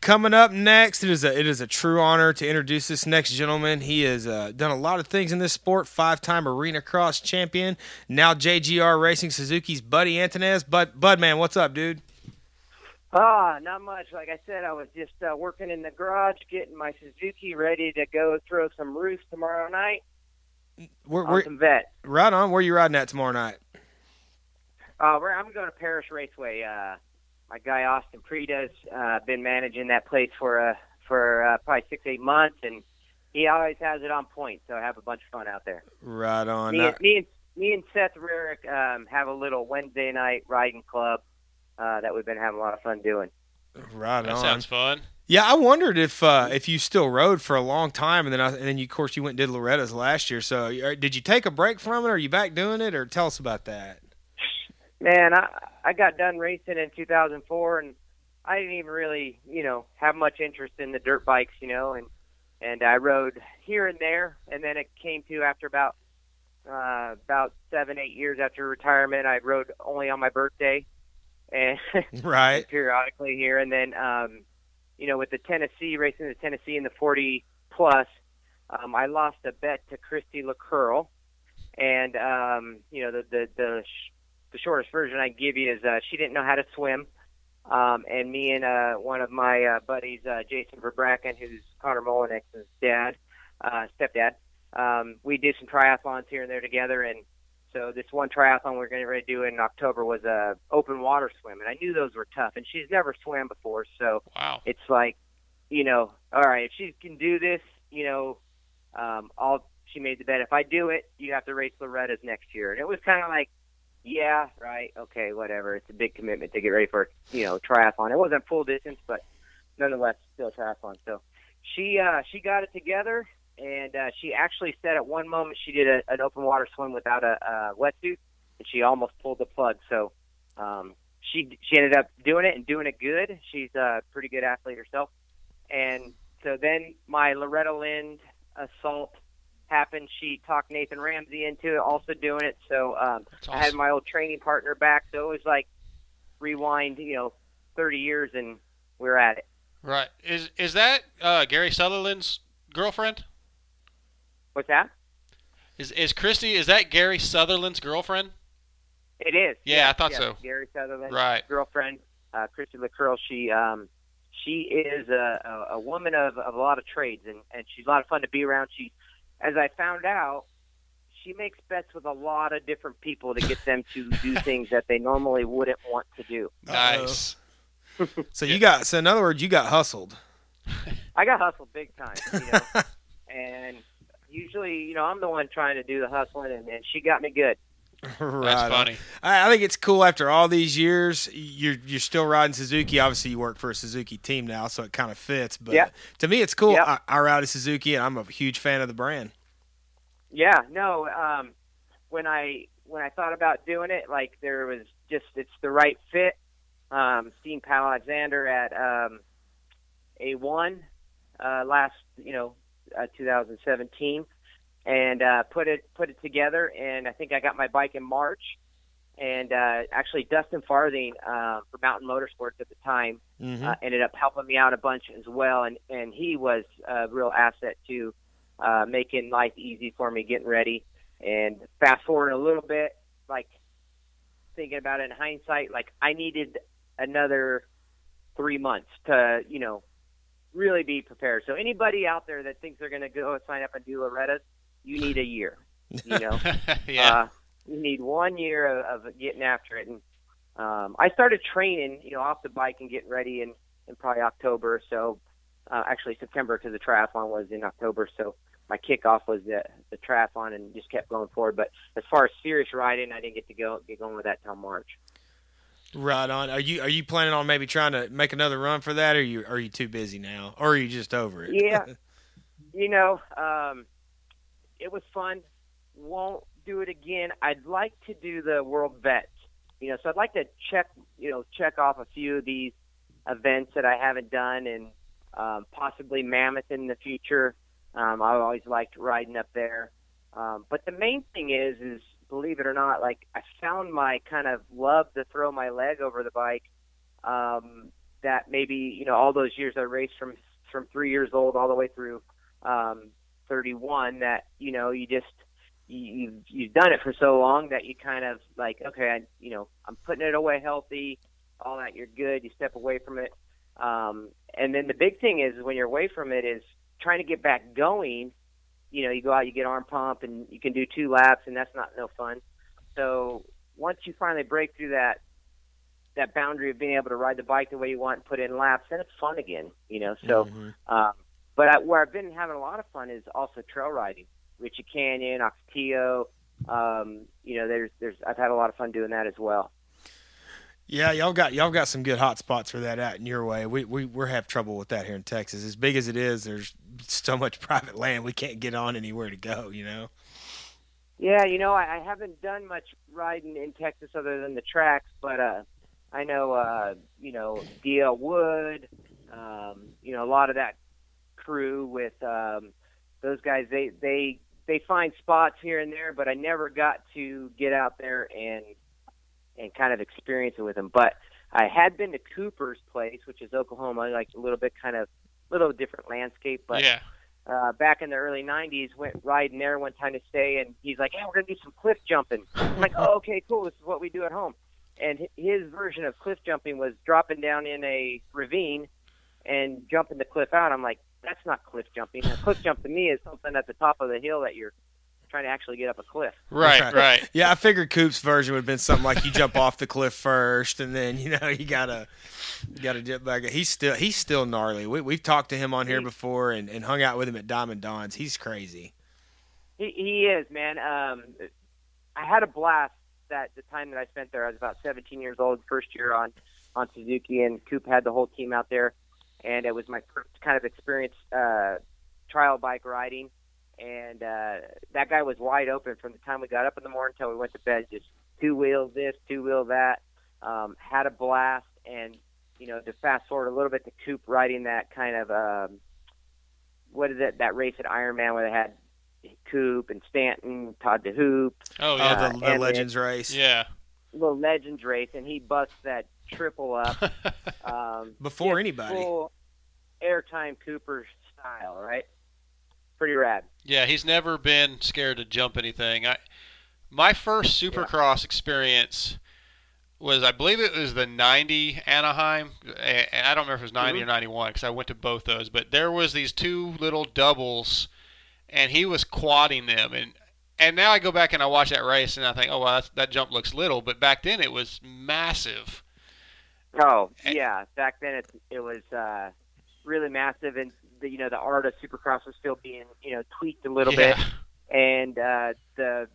Coming up next, it is a it is a true honor to introduce this next gentleman. He has uh, done a lot of things in this sport. Five time arena cross champion, now JGR Racing Suzuki's Buddy Antunez. Bud Budman, what's up, dude? Ah, not much. Like I said, I was just uh, working in the garage, getting my Suzuki ready to go throw some roofs tomorrow night Where, on where, some vet. right on. Where are you riding at tomorrow night? Uh, where I'm going to Perris Raceway. Uh, my guy Austin Preda's uh, been managing that place for uh, for uh, probably six eight months, and he always has it on point. So I have a bunch of fun out there. Right on. Me, me and me and Seth Rarick um, have a little Wednesday night riding club uh, that we've been having a lot of fun doing. Right That on. sounds fun. Yeah, I wondered if uh, if you still rode for a long time, and then I, and then you, of course you went and did Loretta's last year. So uh, did you take a break from it? Or are you back doing it? Or tell us about that. Man, I I got done racing in 2004, and I didn't even really, you know, have much interest in the dirt bikes, you know, and and I rode here and there, and then it came to after about uh, about seven, eight years after retirement, I rode only on my birthday, and Right. periodically here, and then um, you know, with the Tennessee racing the Tennessee in the 40 plus, um, I lost a bet to Christy LaCurl, and um, you know, the the the, sh- the shortest version I give you is uh, she didn't know how to swim. Um, and me and uh, one of my uh, buddies, uh, Jason Verbracken, who's Connor Molinix's dad, uh, stepdad, um, we did some triathlons here and there together. And so this one triathlon we're getting ready to do in October was a open water swim, and I knew those were tough. And she's never swam before, so wow. it's like, you know, all right, if she can do this, you know, um, I'll. She made the bet. If I do it, you have to race Loretta's next year, and it was kind of like, yeah, right, okay, whatever. It's a big commitment to get ready for, you know, triathlon. It wasn't full distance, but nonetheless, still triathlon. So she uh, she got it together, and uh, she actually said at one moment she did a, an open water swim without a, a wetsuit, and she almost pulled the plug. So um, she she ended up doing it and doing it good. She's a pretty good athlete herself, and so then my Loretta Lynn assault happened. She talked Nathan Ramsey into it, also doing it. So um, I had my old training partner back. So it was like rewind, you know, 30 years, and we're at it. Right. Is is that uh, Gary Sutherland's girlfriend? What's that? Is is Christy? Is that Gary Sutherland's girlfriend? It is. Yeah, I thought yeah, so. Gary Sutherland, Right. girlfriend, uh, Christy LaCurl. She um, she is a, a, a woman of, of a lot of trades, and, and she's a lot of fun to be around. She, as I found out, she makes bets with a lot of different people to get them to do things that they normally wouldn't want to do. Nice. So you got. So in other words, you got hustled. I got hustled big time, you know, and usually, you know, I'm the one trying to do the hustling, and, and she got me good. right on. funny. I, I think it's cool after all these years. You're you're still riding Suzuki. Obviously, you work for a Suzuki team now, so it kind of fits. But Yep. to me, it's cool. Yep. I, I ride a Suzuki, and I'm a huge fan of the brand. Yeah, no. Um, when I when I thought about doing it, like there was just it's the right fit. Um, seeing Pat Alexander at um, A1 uh, last, you know, uh, 2017, and uh, put it put it together. And I think I got my bike in March. And uh, actually, Dustin Farthing uh, for Mountain Motorsports at the time Mhm. uh, ended up helping me out a bunch as well, and and he was a real asset to uh, making life easy for me getting ready. And fast forward a little bit, like thinking about it in hindsight, like I needed another three months to you know really be prepared. So anybody out there that thinks they're going to go sign up and do Loretta's, you need a year. You know, yeah. uh, you need one year of, of getting after it. And um, I started training, you know, off the bike and getting ready in, in probably October. So uh, actually September because the triathlon was in October. So my kickoff was the, the triathlon and just kept going forward. But as far as serious riding, I didn't get to go get going with that till March. Right on. Are you are you planning on maybe trying to make another run for that, or you are you too busy now, or are you just over it? Yeah. you know, um, it was fun. Won't do it again. I'd like to do the World Vets. You know, so I'd like to check, you know, check off a few of these events that I haven't done, and um, possibly Mammoth in the future. Um, I've always liked riding up there. Um, but the main thing is, is believe it or not, like I found my kind of love to throw my leg over the bike. Um, that maybe you know all those years I raced from from three years old all the way through um, 31. That you know you just you, you've you've done it for so long that you kind of like okay, I, you know I'm putting it away healthy, all that you're good. You step away from it, um, and then the big thing is when you're away from it is trying to get back going you know, you go out, you get arm pump, and you can do two laps, and that's not no fun. So once you finally break through that that boundary of being able to ride the bike the way you want and put in laps, then it's fun again. You know, so. Um, but I, where I've been having a lot of fun is also trail riding, Ritchie Canyon, Ocotillo, um, you know, there's there's I've had a lot of fun doing that as well. Yeah, y'all got y'all got some good hot spots for that out in your way. We we we have trouble with that here in Texas. As big as it is, there's so much private land we can't get on anywhere to go. You know. Yeah, you know, I, I haven't done much riding in Texas other than the tracks, but uh, I know, uh, you know, DL Wood, um, you know, a lot of that crew with um, those guys. They they they find spots here and there, but I never got to get out there and and kind of experience it with him. But I had been to Cooper's place, which is Oklahoma, like a little bit kind of little different landscape, but yeah. uh, back in the early '90s, went riding there one time to stay, and he's like, "Yeah, we're gonna do some cliff jumping." I'm like, "Oh, okay, cool. This is what we do at home." And hi- his version of cliff jumping was dropping down in a ravine and jumping the cliff out. I'm like, "That's not cliff jumping. A cliff jump to me is something at the top of the hill that you're trying to actually get up a cliff." Right, right. Yeah, I figured Coop's version would have been something like you jump off the cliff first, and then you know you gotta you gotta jump back. He's still he's still gnarly. We we've talked to him on here before and, and hung out with him at Diamond Dons. He's crazy. He, he is, man. Um, I had a blast that the time that I spent there. I was about 17 years old, first year on on Suzuki, and Coop had the whole team out there, and it was my first kind of experience uh, trial bike riding. And uh, that guy was wide open from the time we got up in the morning until we went to bed. Just two wheels this, two wheel that. Um, had a blast, and you know, to fast forward a little bit to Coop riding that kind of um, what is it? That race at Ironman where they had Coop and Stanton, Todd DeHoop. Oh Oh, yeah, the, the and Legends race. yeah. little Legends race, and he busts that triple up um, Before anybody. Airtime Cooper style, right? Pretty rad. Yeah, he's never been scared to jump anything. I my first Supercross experience was I believe it was the 90 Anaheim. and I don't remember if it was 90 or Mhm. 91 because I went to both those. But there was these two little doubles, and he was quadding them. And and now I go back and I watch that race and I think, oh well, that's, that jump looks little, but back then it was massive. Oh yeah, back then it it was uh, really massive, and the you know the art of Supercross was still being you know tweaked a little Yeah. bit, and uh, the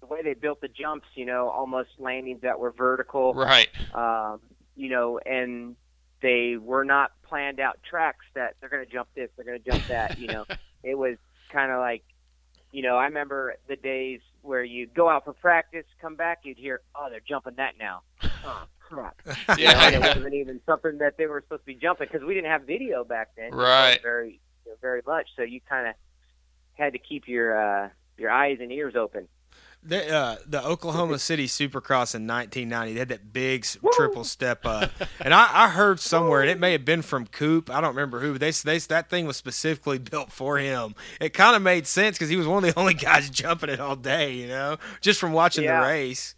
the way they built the jumps, you know, almost landings that were vertical, Right. um, you know, and they were not planned out tracks that they're going to jump this, they're going to jump that. You know, it was kind of like, you know, I remember the days where you go out for practice, come back, you'd hear, oh, they're jumping that now. Oh crap! You know, and it wasn't even something that they were supposed to be jumping because we didn't have video back then. Right. Very, you know, very much. So you kind of had to keep your uh, your eyes and ears open. The, uh, the Oklahoma City Supercross in 1990, they had that big s- triple step up, and I, I heard somewhere, and it may have been from Coop. I don't remember who, but they, they that thing was specifically built for him. It kind of made sense because he was one of the only guys jumping it all day, you know, just from watching Yeah. the race.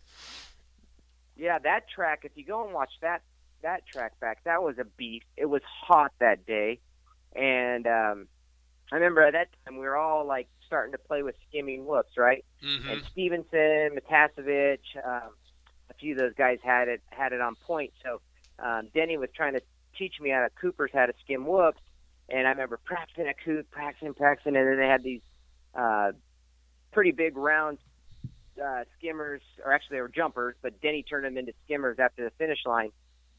Yeah, that track. If you go and watch that that track back, that was a beast. It was hot that day, and um, I remember at that time we were all like starting to play with skimming whoops, right? Mhm. And Stephenson, Matasevich, um, a few of those guys had it had it on point. So um, Denny was trying to teach me out of Cooper's how to skim whoops, and I remember practicing at Coop, practicing, practicing, and then they had these uh, pretty big round uh, skimmers, or actually they were jumpers, but Denny turned them into skimmers after the finish line.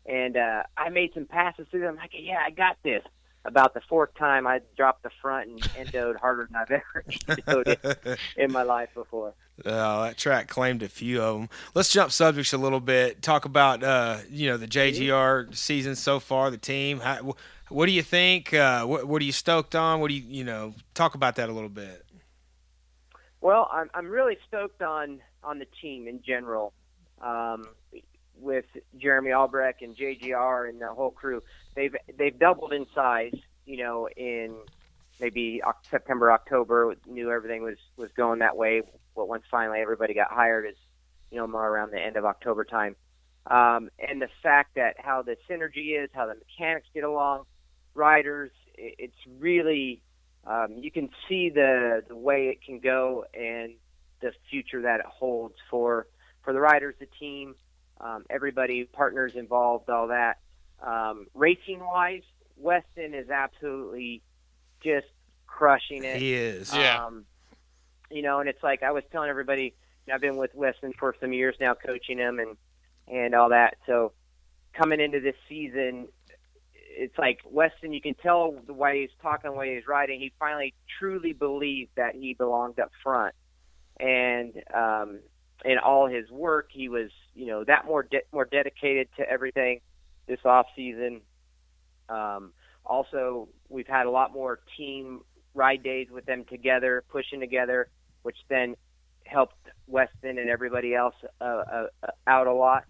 And uh, I made some passes through them. Like, yeah, I got this. About the fourth time, I dropped the front and endoed harder than I've ever endoed in my life before. Oh, that track claimed a few of them. Let's jump subjects a little bit. Talk about uh, you know the JGR season so far, the team. How, what do you think? Uh, what, what are you stoked on? What do you you know? Talk about that a little bit. Well, I'm I'm really stoked on on the team in general, um, with Jeremy Albrecht and JGR and the whole crew. They've they've doubled in size. You know, in maybe September, October, knew everything was was going that way. But once finally everybody got hired, is you know more around the end of October time. Um, and the fact that how the synergy is, how the mechanics get along, riders, it, it's really um, you can see the the way it can go and the future that it holds for for the riders, the team, um, everybody, partners involved, all that. Um, racing wise, Weston is absolutely just crushing it. He is. Yeah. Um, you know, and it's like I was telling everybody, I've been with Weston for some years now, coaching him and and all that. So coming into this season, it's like Weston. You can tell the way he's talking, the way he's writing. He finally truly believed that he belonged up front, and um, in all his work, he was you know that more de- more dedicated to everything this off season. Um, also, we've had a lot more team ride days with them together, pushing together, which then helped Weston and everybody else uh, uh, out a lot.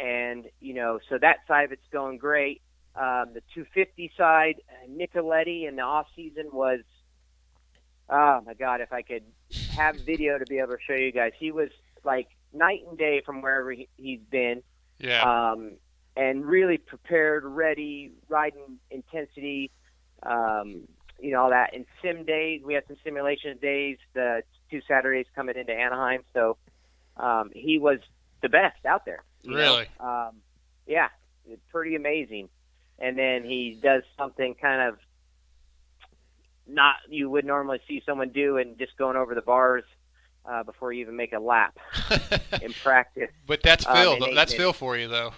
And you know, so that side of it's going great. Um, the 250 side, Nicoletti in the off season was, oh my God, if I could have video to be able to show you guys, he was like night and day from wherever he, he's been. Yeah. Um, and really prepared, ready, riding intensity, um, you know, all that. And sim days, we had some simulation days, the two Saturdays coming into Anaheim. So um, he was the best out there. Really? Um, yeah, pretty amazing. And then he does something kind of not you would normally see someone do, and just going over the bars uh, before you even make a lap in practice. But that's Um, Phil. though. that's Phil for you, though.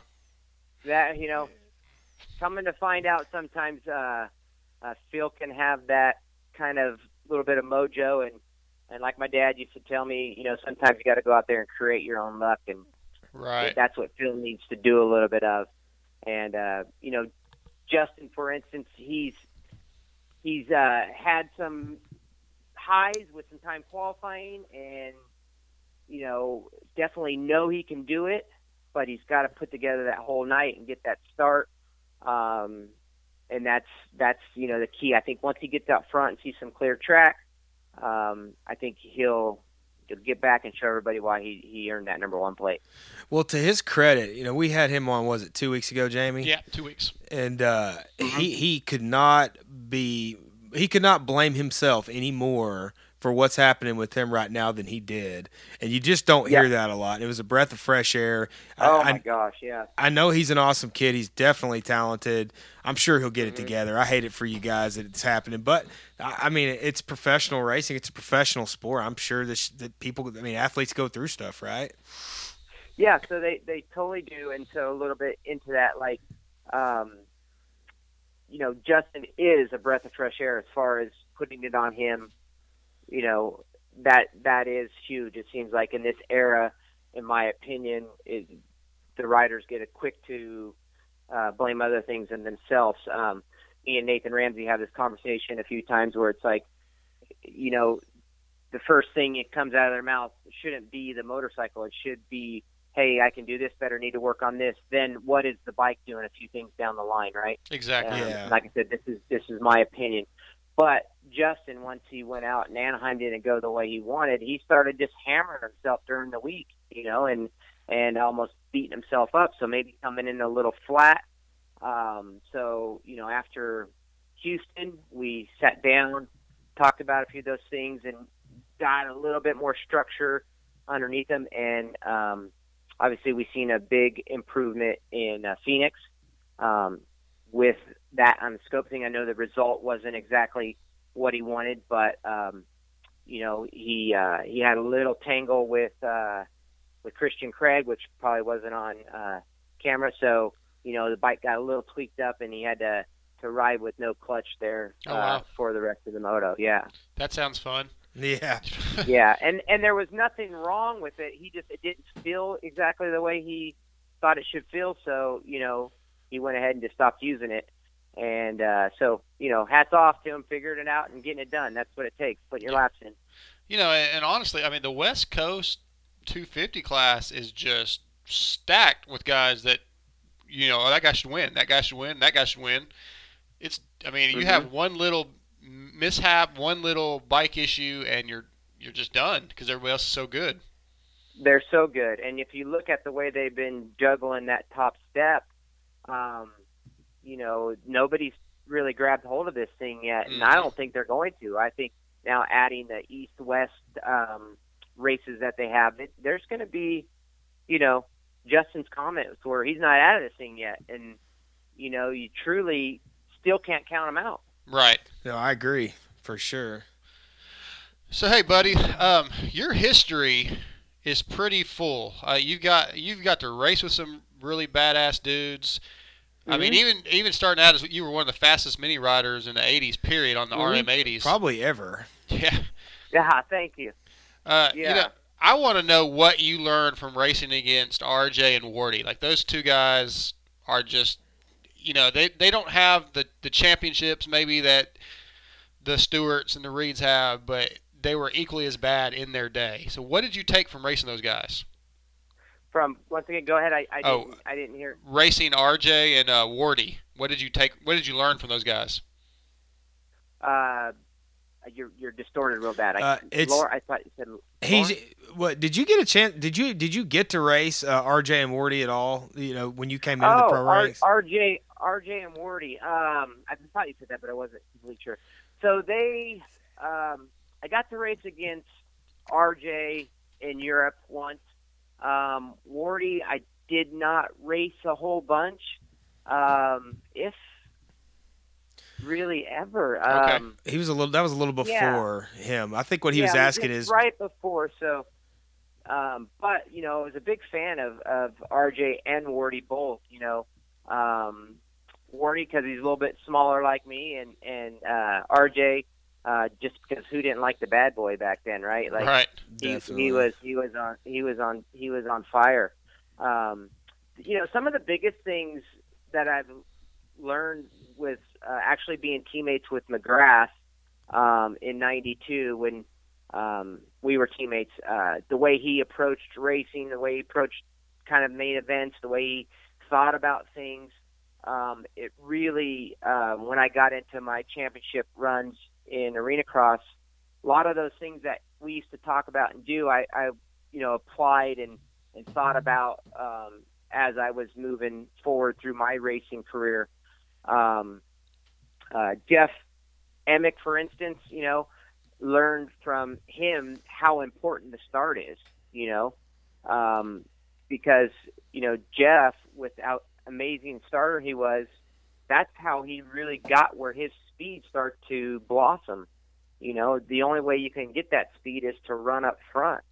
that you know coming to find out sometimes uh uh Phil can have that kind of little bit of mojo and and like my dad used to tell me you know sometimes you got to go out there and create your own luck and Right. that's what Phil needs to do a little bit of and uh you know Justin for instance he's he's uh had some highs with some time qualifying and you know definitely know he can do it but he's got to put together that whole night and get that start. Um, and that's that's you know the key. I think once he gets out front and sees some clear track, um, I think he'll he'll get back and show everybody why he he earned that number one plate. Well, to his credit, you know, we had him on. Was it two weeks ago, Jamie? Yeah, two weeks. And uh, he he could not be he could not blame himself anymore for what's happening with him right now than he did. And you just don't hear Yeah. that a lot. It was a breath of fresh air. Oh I, my gosh, yeah. I know he's an awesome kid. He's definitely talented. I'm sure he'll get it Mm-hmm. together. I hate it for you guys that it's happening, but I I mean, it's professional racing. It's a professional sport. I'm sure this, that people, I mean, athletes go through stuff, right? Yeah, so they they totally do, and so a little bit into that, like, um, you know, Justin is a breath of fresh air as far as putting it on him. You know, that that is huge. It seems like in this era, in my opinion, it, the riders get it quick to uh, blame other things than themselves. Um, me and Nathan Ramsey have this conversation a few times where it's like, you know, the first thing that comes out of their mouth shouldn't be the motorcycle. It should be, hey, I can do this better, need to work on this. Then what is the bike doing a few things down the line, right? Exactly. Um, Like I said, this is this is my opinion. But Justin, once he went out and Anaheim didn't go the way he wanted, he started just hammering himself during the week, you know, and and almost beating himself up. So maybe coming in a little flat. Um, so you know, after Houston, we sat down, talked about a few of those things, and got a little bit more structure underneath them. And um, obviously, we've seen a big improvement in uh, Phoenix. Um, with that on the scope thing, I know the result wasn't exactly what he wanted, but um, you know he uh, he had a little tangle with uh, with Christian Craig, which probably wasn't on uh, camera. So you know the bike got a little tweaked up, and he had to to ride with no clutch there Oh, uh, wow. for the rest of the moto. Yeah, That sounds fun. Yeah. yeah, and and there was nothing wrong with it. He just it didn't feel exactly the way he thought it should feel. So you know he went ahead and just stopped using it. And uh, so you know, hats off to him figuring it out and getting it done. That's what it takes. Put your laps in. You know, and, and honestly, I mean, the West Coast 250 class is just stacked with guys that, you know, oh, that guy should win, that guy should win, that guy should win. It's, I mean, you Mhm. have one little mishap, one little bike issue, and you're you're just done because everybody else is so good. They're so good, and if you look at the way they've been juggling that top step, um, you know, nobody's really grabbed hold of this thing yet, and I don't think they're going to. I think now adding the east-west um, races that they have, it, there's going to be, you know, Justin's comments where he's not out of this thing yet, and you know, you truly still can't count him out. Right. No, I agree for sure. So hey, buddy, um, your history is pretty full. Uh, you've got you've got to race with some really badass dudes. I mean, Mhm. even even starting out as you were one of the fastest mini riders in the '80s. Period on the Mhm. RM80s. Probably ever. Yeah. Yeah, thank you. Uh, You Yeah. know, I want to know what you learned from racing against RJ and Wardy. Like those two guys are just, you know, they they don't have the the championships maybe that the Stewarts and the Reeds have, but they were equally as bad in their day. So what did you take from racing those guys? From once again, go ahead. I, I Oh. didn't I didn't hear. Racing RJ and uh, Wardy. What did you take? What did you learn from those guys? Uh, you're you're distorted real bad. I, Uh, it's- Laura, I thought you said. He's what? Did you get a chance? Did you did you get to race uh, RJ and Wardy at all? You know, when you came into oh, the pro R- ranks. RJ, RJ and Wardy. Um, I thought you said that, but I wasn't completely sure. So they, um, I got to race against RJ in Europe once. Um, Wardy, I did not race a whole bunch, um, if really ever. Um, he was a little. That was a little Yeah. before him. I think what he was yeah, it asking is right before. So, um, but you know, I was a big fan of of RJ and Wardy both. You know, um, Wardy because he's a little bit smaller like me, and and uh, RJ uh, just because who didn't like the bad boy back then, right? Like right. he, Definitely. he was he was on he was on he was on fire. Um, you know, some of the biggest things that I've learned with uh, actually being teammates with McGrath um, in '92 when um, we were teammates. Uh, the way he approached racing, the way he approached kind of main events, the way he thought about things. Um, it really, um, when I got into my championship runs in arena cross, a lot of those things that we used to talk about and do, I, I you know, applied and, and thought about um, as I was moving forward through my racing career. Um, uh, Jeff Emig, for instance, you know, learned from him how important the start is, you know, um, because, you know, Jeff, without amazing starter he was, that's how he really got where his speed start to blossom. You know, the only way you can get that speed is to run up front,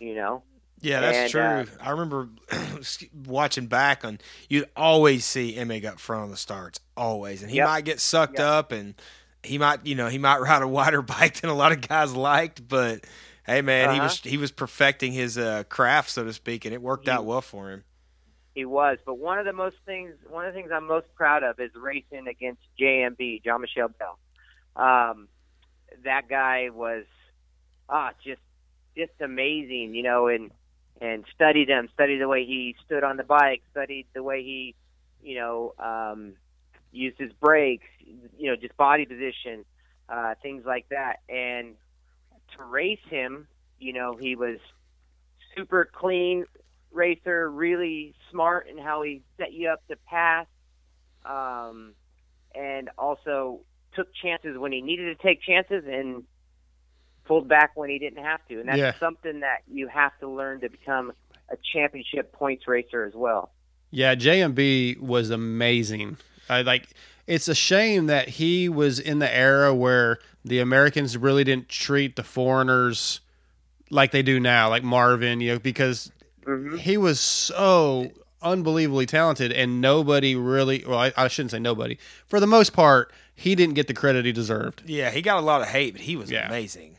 you know. Yeah, that's And, true. uh, I remember watching back on. You'd always see Emig up front on the starts, always, and he Yep. might get sucked Yep. up, and he might, you know, he might ride a wider bike than a lot of guys liked. But hey, man, he Uh-huh. was he was perfecting his uh, craft, so to speak, and it worked He- out well for him. He was, but one of the most things, one of the things I'm most proud of is racing against JMB, Jean-Michel Bayle. Um, that guy was, ah, just, just amazing, you know, and and studied him, studied the way he stood on the bike, studied the way he, you know, um, used his brakes, you know, just body position, uh, things like that, and to race him, you know, he was super clean racer, really smart in how he set you up to pass, um, and also took chances when he needed to take chances and pulled back when he didn't have to. And that's Yeah. something that you have to learn to become a championship points racer as well. Yeah, JMB was amazing. I like it's a shame that he was in the era where the Americans really didn't treat the foreigners like they do now, like Marvin, you know, because Mm-hmm. he was so unbelievably talented and nobody really well I, I shouldn't say nobody for the most part he didn't get the credit he deserved Yeah, he got a lot of hate, but he was Yeah. amazing.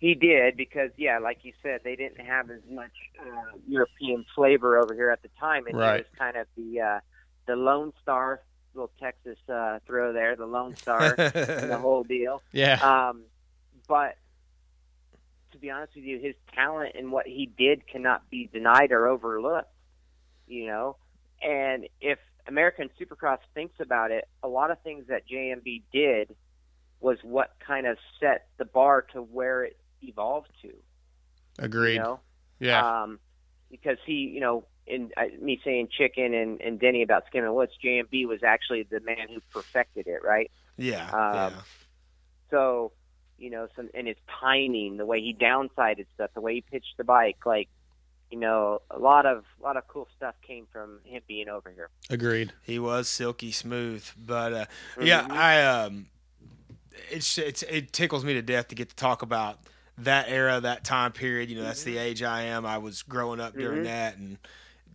He did because, yeah, like you said, they didn't have as much uh, European flavor over here at the time, and Right. he was kind of the uh, the Lone Star, little Texas uh, throw there, the Lone Star, the whole deal. yeah Um, but to be honest with you, his talent and what he did cannot be denied or overlooked. You know, and if American Supercross thinks about it, a lot of things that JMB did was what kind of set the bar to where it evolved to. agreed You know, yeah um, because he, you know, in uh, me saying chicken and, and Denny about skimming whoops, JMB was actually the man who perfected it, right? Yeah, Um, yeah. So, you know, some and his timing, the way he downsided stuff, the way he pitched the bike, like, you know, a lot of a lot of cool stuff came from him being over here. agreed He was silky smooth, but uh, yeah, I um, it's, it's it tickles me to death to get to talk about that era, that time period. You know, that's the age I am. I was growing up during Mhm. that, and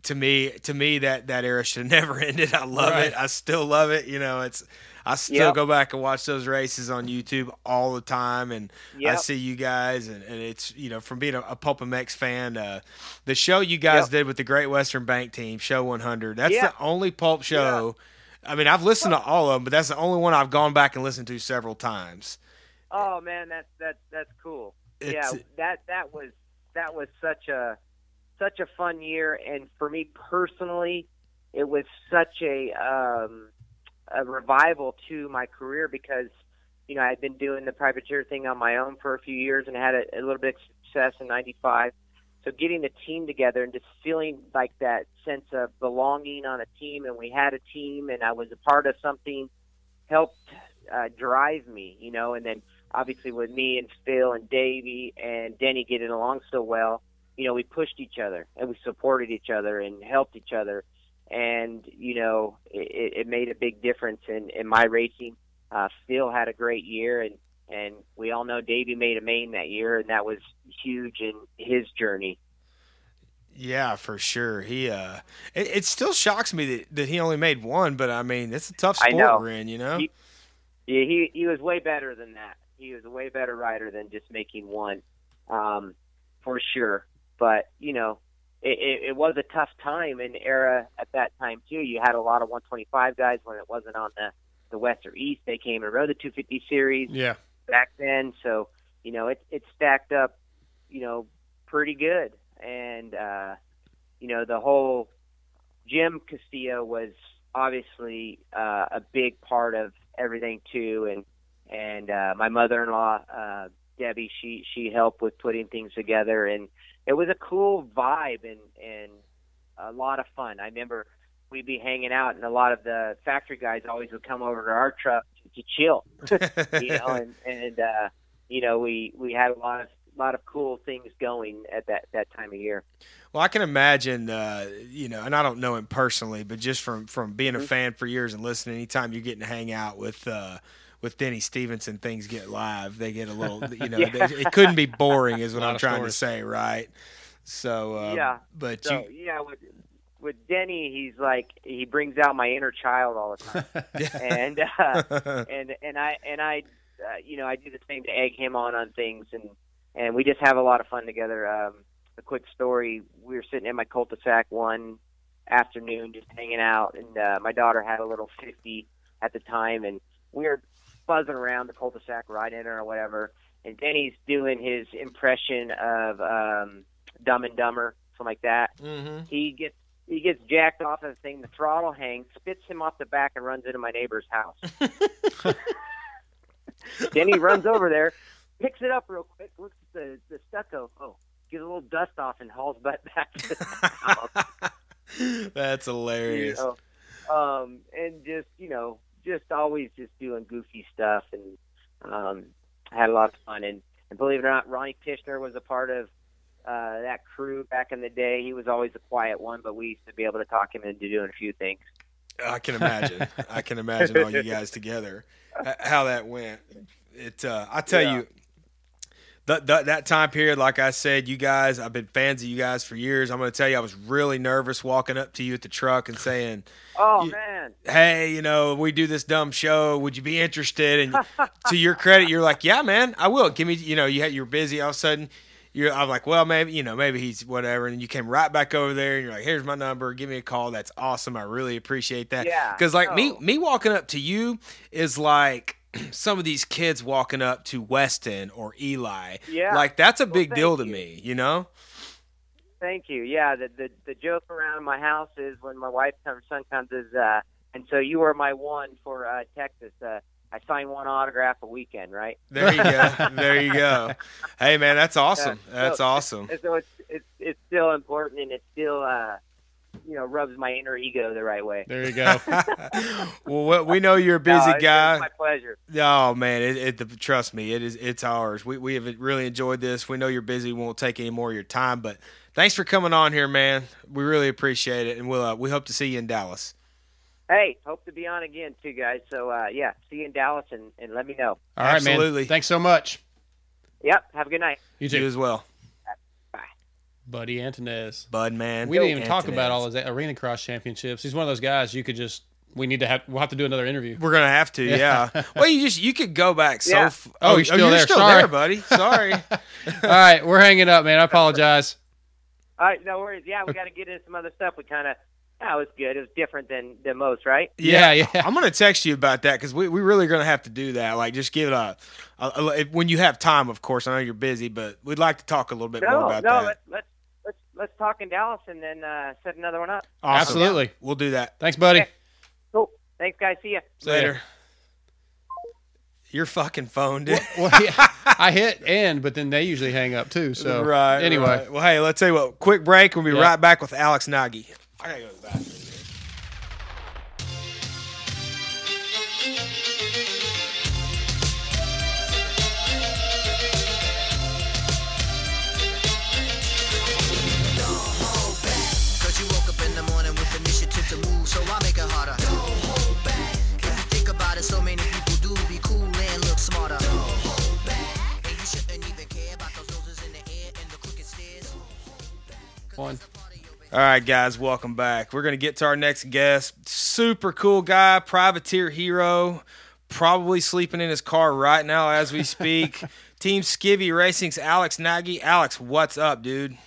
to me, to me, that that era should have never ended. I love Right. it. I still love it. You know, it's I still Yep. go back and watch those races on YouTube all the time, and I see you guys, and, and it's you know from being a, a PulpMX fan, uh, the show you guys Yep. did with the Great Western Bank Team, Show 100. That's the only pulp show. I mean, I've listened to all of them, but that's the only one I've gone back and listened to several times. Oh man, that's that's that's cool. It's- yeah, that that was that was such a such a fun year, and for me personally, it was such a um, a revival to my career because you know I had been doing the privateer thing on my own for a few years and had a, a little bit of success in '95. So getting the team together and just feeling like that sense of belonging on a team, and we had a team, and I was a part of something, helped uh, drive me, you know. And then obviously with me and Phil and Davey and Denny getting along so well, you know, we pushed each other and we supported each other and helped each other, and you know, it, it made a big difference in in my racing. Uh, Phil had a great year, and and we all know Davey made a main that year, and that was huge in his journey. Yeah, for sure. He uh, it, it still shocks me that, that he only made one, but I mean, it's a tough sport we're in, you know. He, yeah, he he was way better than that. He was a way better rider than just making one, um, for sure. But you know, it, it, it was a tough time and era at that time too. You had a lot of 125 guys when it wasn't on the the West or East. They came and rode the 250 series Yeah. back then. So you know, it it stacked up, you know, pretty good. And uh, you know, the whole Jim Castillo was obviously uh, a big part of everything too, and and uh, my mother-in-law uh, Debbie, she she helped with putting things together, and it was a cool vibe and and a lot of fun. I remember we'd be hanging out, and a lot of the factory guys always would come over to our truck to chill, you know, and and uh, you know we we had a lot of lot of cool things going at that that time of year. Well, I can imagine, uh, you know, and I don't know him personally, but just from from being Mm-hmm. a fan for years and listening, anytime you're getting to hang out with uh, with Denny Stephenson, things get live. They get a little, you know, Yeah. they, it couldn't be boring, is what I'm trying stories. to say, right? So, uh, yeah, but so, you, yeah, with with Denny, he's like he brings out my inner child all the time, and uh, and and I and I, uh, you know, I do the same to egg him on on things, and and we just have a lot of fun together. Um, a quick story: we were sitting in my cul-de-sac one afternoon, just hanging out, and uh, my daughter had a little fifty at the time, and we were buzzing around the cul-de-sac, riding it or whatever. And Denny's doing his impression of um, Dumb and Dumber, something like that. Mhm. He gets he gets jacked off of the thing. The throttle hangs, spits him off the back, and runs into my neighbor's house. then he runs over there, picks it up real quick, looks at the the stucco. Oh, gets a little dust off, and hauls butt back to the house. that's hilarious. You know? um, and just you know, just always just doing goofy stuff, and um, had a lot of fun. And, and believe it or not, Ronnie Kishner was a part of uh, that crew back in the day. He was always a quiet one, but we used to be able to talk him into doing a few things. I can imagine. I can imagine all you guys together, how that went. It. Uh, I tell Yeah. you, that, that that time period, like I said, you guys, I've been fans of you guys for years. I'm going to tell you, I was really nervous walking up to you at the truck and saying, Oh man, "Hey, you know, we do this dumb show. Would you be interested?" And to your credit, you're like, "Yeah, man, I will." Give me, you know, you had, you're busy. All of a sudden, you're. I'm like, "Well, maybe, you know, maybe he's whatever." And you came right back over there, and you're like, "Here's my number. Give me a call. That's awesome. I really appreciate that." Yeah, Because like me, oh. me walking up to you is like. Some of these kids walking up to Weston or Eli, Yeah. like that's a Well, big deal to you. me, you know. Thank you. Yeah, the the the joke around my house is when my wife comes, son comes is, uh, and so you were my one for uh, Texas. Uh, I sign one autograph a weekend, right? There you go, there you go. Hey man, that's awesome. so- That's awesome. So it's it's it's still important, and it's still uh, you know rubs my inner ego the right way. There you go. well, we- we know you're a busy No, it's- guy. My pleasure. Oh man, it, it trust me, it is it's ours. We we have really enjoyed this. We know you're busy. We won't take any more of your time, but thanks for coming on here, man. We really appreciate it, and we'll uh, we hope to see you in Dallas. Hey, hope to be on again too, guys. So uh, yeah, see you in Dallas and, and let me know. All right, Absolutely. man. Thanks so much. Yep. Have a good night. You too. You as well. Buddy Antunez. Bud, man. We didn't even talk about all his arena cross championships. He's one of those guys you could just. We need to have. We'll have to do another interview. We're gonna have to, yeah. well, you just you could go back so. Yeah. F- Oh, you're oh, still there. still Sorry. there, buddy. Sorry. all right, we're hanging up, man. I apologize. All right, no worries. Yeah, we got to get into some other stuff. We kind of. That was good. It was different than than most, right? Yeah, yeah. I'm gonna text you about that because we we really gonna have to do that. Like, just give it a, a, a- when you have time. Of course, I know you're busy, but we'd like to talk a little bit more about no. that. Let's let's let's let's talk in Dallas and then uh, set another one up. Awesome. Absolutely. We'll do that Thanks, buddy. Okay. Cool. Thanks, guys. See ya. later. Your fucking phone, dude. Well, yeah, I hit end, but then they usually hang up too. So right. Anyway, right. Well, hey, let's tell you what. Quick break. We'll be Yeah. right back with Alex Nagy. I gotta go to the bathroom. All right, guys, welcome back. We're going to get to our next guest. Super cool guy, privateer hero, probably sleeping in his car right now as we speak. Team Skivvy Racing's Alex Nagy. Alex, what's up, dude?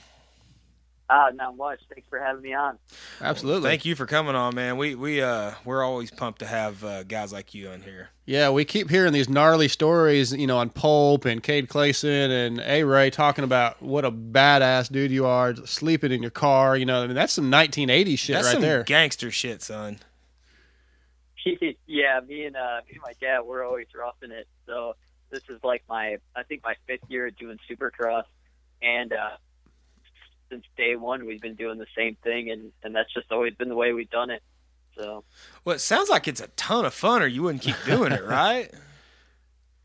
Uh, not much. Thanks for having me on. Absolutely. Thank you for coming on, man. We we uh we're always pumped to have uh, guys like you on here. Yeah, we keep hearing these gnarly stories, you know, on Pulp and Cade Clason and A Ray talking about what a badass dude you are, sleeping in your car. You know, I mean, that's some 1980s shit That's right some there. gangster shit, son. yeah, me and uh, me and my dad, we're always roughing it. So this is like my, I think my fifth year doing Supercross, and uh, since day one we've been doing the same thing, and and that's just always been the way we've done it. So Well, it sounds like it's a ton of fun, or you wouldn't keep doing it, right?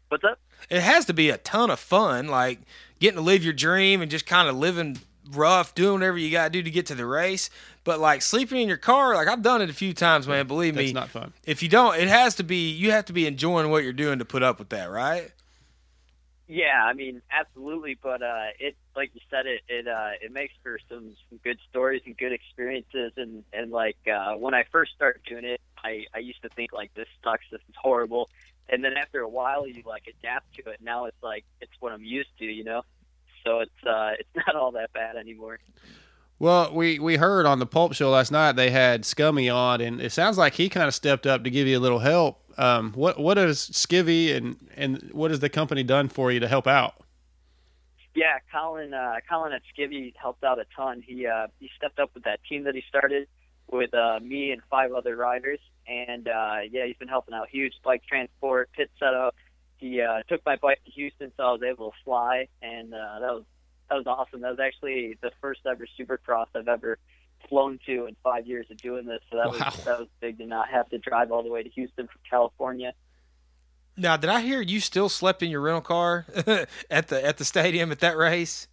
what's up? It has to be a ton of fun, like getting to live your dream and just kind of living rough, doing whatever you got to do to get to the race. But like sleeping in your car, like I've done it a few times, man. Believe That's me, not fun. if you don't, it has to be. You have to be enjoying what you're doing to put up with that, right? Yeah, I mean, absolutely. But uh, it, like you said, it it uh, it makes for some, some good stories and good experiences. And and like uh, when I first started doing it, I I used to think like this sucks, this is horrible. And then after a while, you like adapt to it. Now it's like it's what I'm used to, you know. So it's uh, it's not all that bad anymore. Well, we, we heard on the Pulp Show last night they had Scummy on, and it sounds like he kind of stepped up to give you a little help. Um, what what has Skivvy and and what has the company done for you to help out? Yeah, Colin. Uh, Colin at Skivvy helped out a ton. He uh, he stepped up with that team that he started with uh, me and five other riders, and uh, yeah, he's been helping out huge bike transport, pit setup. He uh, took my bike to Houston, so I was able to fly, and uh, that was that was awesome. That was actually the first ever Supercross I've ever flown to in five years of doing this. So that Wow. was that was big to not have to drive all the way to Houston from California. Now, did I hear you still slept in your rental car at the at the stadium at that race?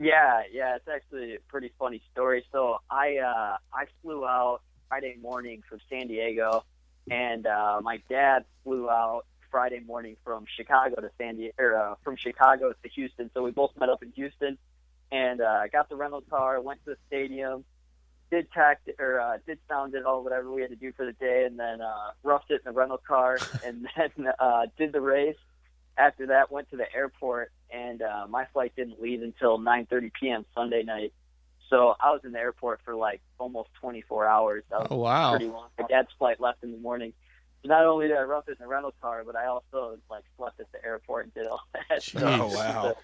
Yeah, yeah, it's actually a pretty funny story. So I uh I flew out Friday morning from San Diego and uh my dad flew out Friday morning from Chicago to San Diego or uh, from Chicago to Houston. So we both met up in Houston and uh I got the rental car, went to the stadium, did tact or uh did sound it all whatever we had to do for the day and then uh roughed it in the rental car and then uh did the race after that went to the airport and uh my flight didn't leave until 9:30 p.m. Sunday night. So I was in the airport for like almost 24 hours. That was Oh, wow. pretty long. My dad's flight left in the morning. So not only did I rough it in the rental car, but I also like slept at the airport and did all that. So Jeez. was wow. a-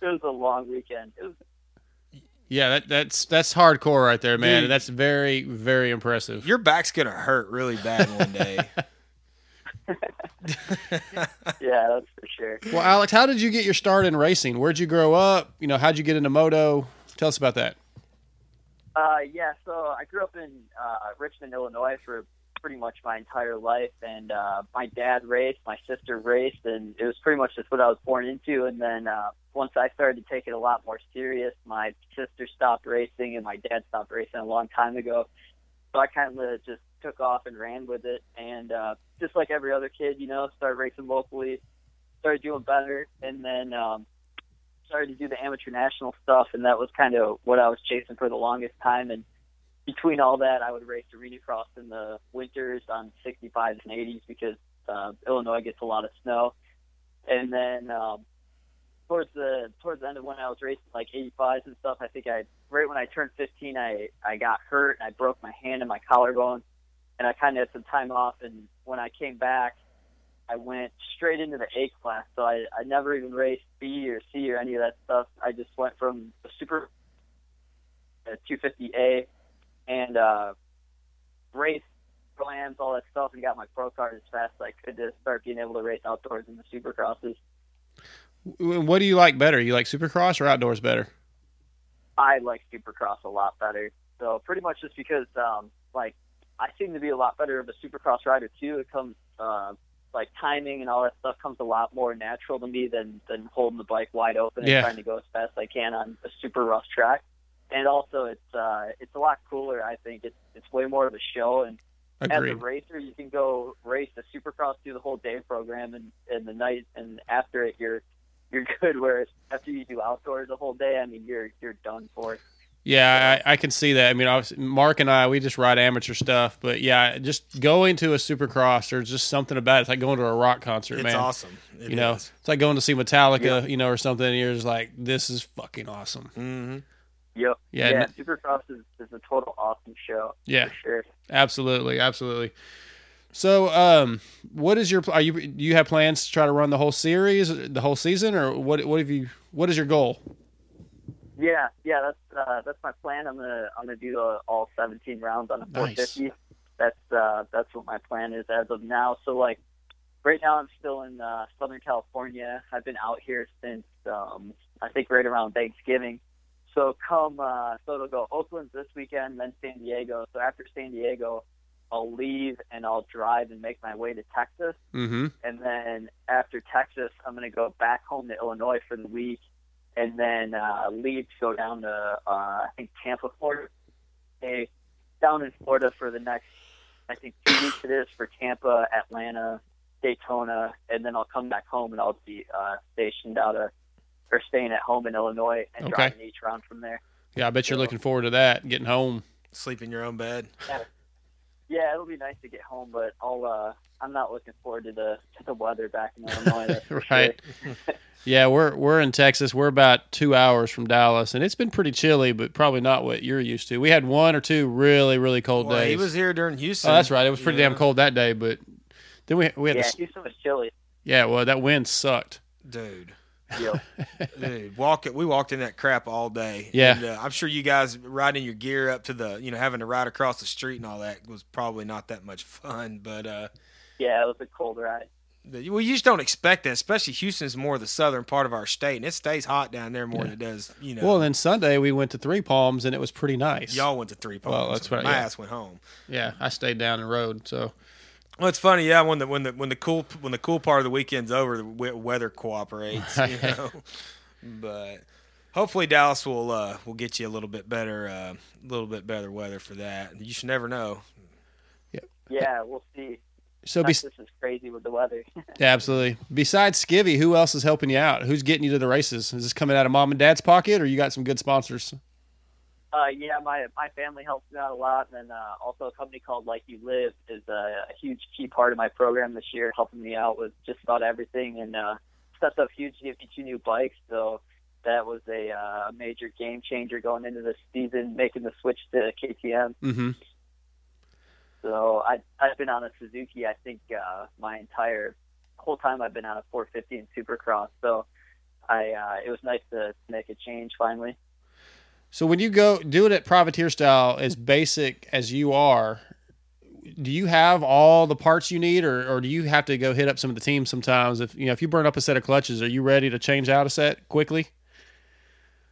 It was a long weekend. Was Yeah, that, that's that's hardcore right there, man. Dude. that's very very impressive. Your back's gonna hurt really bad one day. yeah, that's for sure. Well, Alex, how did you get your start in racing? Where'd you grow up? You know, how'd you get into moto? Tell us about that. Uh, yeah, so I grew up in uh, Richmond, Illinois for pretty much my entire life, and uh, my dad raced, my sister raced, and it was pretty much just what I was born into. And then uh, once I started to take it a lot more serious, my sister stopped racing, and my dad stopped racing a long time ago. so I kind of just took off and ran with it, and uh, just like every other kid, you know, started racing locally, started doing better, and then um, started to do the amateur national stuff, and that was kind of what I was chasing for the longest time. And between all that, I would race arena cross in the winters on 65s and 80s because uh, Illinois gets a lot of snow. And then um, towards the towards the end of when I was racing like 85s and stuff, I think I right when I turned 15, I I got hurt and I broke my hand and my collarbone, and I kind of had some time off. And when I came back, I went straight into the A class. So I I never even raced B or C or any of that stuff. I just went from the super uh, 250A and uh, raced slams, all that stuff, and got my pro card as fast as I could to start being able to race outdoors in the supercrosses. What do you like better? You like Supercross or outdoors better? I like Supercross a lot better. So pretty much just because, um, like, I seem to be a lot better of a Supercross rider too. It comes, uh, like timing and all that stuff comes a lot more natural to me than than holding the bike wide open and Yeah. trying to go as fast as I can on a super rough track. And also, it's uh, it's a lot cooler. I think it's it's way more of a show. And as a racer, you can go race the Supercross through the whole day program, and and the night and after it, you're you're good. Whereas after you do outdoors the whole day, I mean, you're you're done for. Yeah, I, I can see that. I mean, obviously, Mark and I, we just ride amateur stuff, but yeah, just going to a Supercross, there's just something about it. It's like going to a rock concert, It's man. awesome. It you know, it's like going to see Metallica, you know, or something. And you're just like, this is fucking awesome. Mm-hmm. Yep. Yeah, Yeah. Supercross is, is a total awesome show. Yeah. For sure. Absolutely, absolutely. So, um, what is your? Are you do you have plans to try to run the whole series, the whole season, or what? What have you? What is your goal? Yeah, yeah, that's uh, that's my plan. I'm gonna I'm gonna do the, all 17 rounds on a Nice. 450. That's uh, that's what my plan is as of now. So like, right now I'm still in uh, Southern California. I've been out here since um, I think right around Thanksgiving. So come uh, so it'll go Oakland this weekend, then San Diego. So after San Diego, I'll leave and I'll drive and make my way to Texas. Mm-hmm. And then after Texas, I'm going to go back home to Illinois for the week, and then uh, leave to go down to uh, I think Tampa, Florida. Stay down in Florida for the next I think two weeks it is for Tampa, Atlanta, Daytona, and then I'll come back home and I'll be uh, stationed out of or staying at home in Illinois and Okay. driving each round from there. Yeah, I bet you're looking forward to that. Getting home. Sleep in your own bed. Yeah, it'll be nice to get home, but I'll uh, I'm not looking forward to the to the weather back in Illinois. Right. sure. Yeah, we're we're in Texas. We're about two hours from Dallas, and it's been pretty chilly, but probably not what you're used to. We had one or two really really cold Well, days. he was here during Houston. Oh, that's right. It was pretty you damn cold that day, but then we we had yeah, this. Houston was chilly. Yeah, well, that wind sucked. dude. Yep. Dude, walk it. We walked in that crap all day. Yeah. and, uh, I'm sure you guys riding your gear up to the, you know, having to ride across the street and all that was probably not that much fun. But uh, yeah, it was a cold ride. the- well, you just don't expect that. Especially Houston's more the southern part of our state, and it stays hot down there more than it does, you know. Well, then Sunday we went to Three Palms, and it was pretty nice. y'all went to Three Palms. Well, that's right, My yeah. ass went home. Yeah, I stayed down the road. So Well, it's funny, yeah. When the when the when the cool when the cool part of the weekend's over, the we- weather cooperates. You know, but hopefully Dallas will uh, will get you a little bit better, a little bit better weather for that. You should never know. Yeah, we'll see. So be- Texas is crazy with the weather. yeah, absolutely. Besides Skivvy, who else is helping you out? Who's getting you to the races? Is this coming out of mom and dad's pocket, or you got some good sponsors? Uh, yeah, my my family helps me out a lot, and then uh, also a company called Like You Live is a, a huge key part of my program this year, helping me out with just about everything, and uh, stepped up huge two new bikes. So that was a uh, major game changer going into this season, making the switch to KTM. Mm-hmm. So I I've been on a Suzuki I think uh, my entire whole time I've been on a 450 and Supercross. So I uh, it was nice to make a change finally. So when you go do it at privateer style, as basic as you are, do you have all the parts you need, or, or do you have to go hit up some of the teams sometimes? If you know if you burn up a set of clutches, are you ready to change out a set quickly?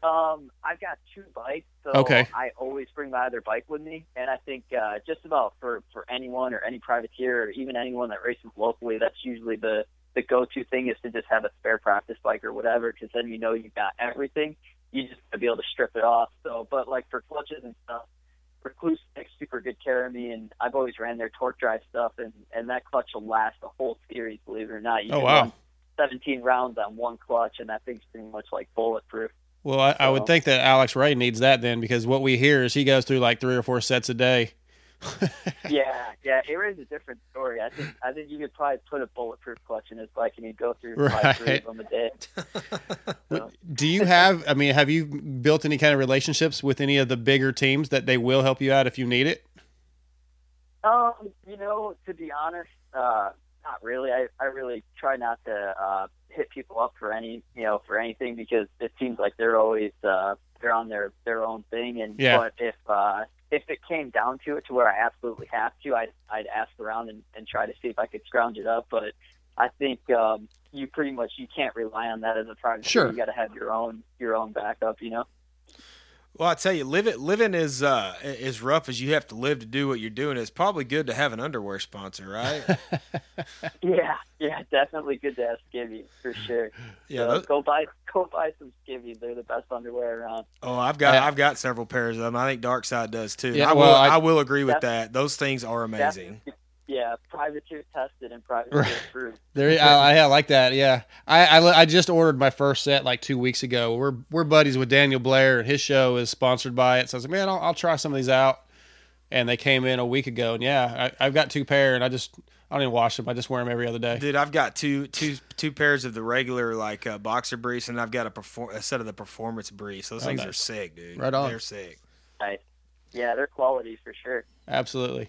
Um, I've got two bikes, so Okay. I always bring my other bike with me, and I think uh, just about for for anyone or any privateer or even anyone that races locally, that's usually the the go-to thing is to just have a spare practice bike or whatever, because then you know you've got everything. You just gotta be able to strip it off. So, but like for clutches and stuff, Rekluse takes super good care of me, and I've always ran their torque drive stuff, and and that clutch will last the whole series. Believe it or not, you Oh, wow. 17 rounds on one clutch, and that thing's pretty much like bulletproof. Well, I, I would think that Alex Ray needs that then because what we hear is he goes through like three or four sets a day. yeah, yeah, it is a different story. I think I think you could probably put a bulletproof clutch in his bike, and he'd go through probably three of them a day. So, Do you have? I mean, have you built any kind of relationships with any of the bigger teams that they will help you out if you need it? Um, you know, to be honest, uh, not really. I, I really try not to uh, hit people up for any, you know, for anything because it seems like they're always uh, they're on their their own thing. And Yeah. but if uh, if it came down to it, to where I absolutely have to, I'd I'd ask around and, and try to see if I could scrounge it up. But I think um, you pretty much you can't rely on that as a team. Sure. you got to have your own your own backup. You know. Well, I tell you, living living is uh, as rough as you have to live to do what you're doing. It's probably good to have an underwear sponsor, right? Yeah, yeah, definitely good to have skivvies for sure. Yeah, So those- go buy go buy some skivvies. They're the best underwear around. oh, I've got I've got several pairs of them. I think Darkside does too. Yeah, I will well, I, I- will agree with that. Those things are amazing. Yeah, privateer tested and privateer Right. approved. There, I, I like that. Yeah, I, I I just ordered my first set like two weeks ago. We're we're buddies with Daniel Blair, and his show is sponsored by it. So I was like, man, I'll, I'll try some of these out. And they came in a week ago, and yeah, I, I've got two pair, and I just I don't even wash them. I just wear them every other day. Dude, I've got two two two pairs of the regular like uh, boxer briefs, and I've got a perform a set of the performance briefs. Those Oh, things nice. are sick, dude. Right on. They're sick. Nice. Yeah, they're quality for sure. Absolutely.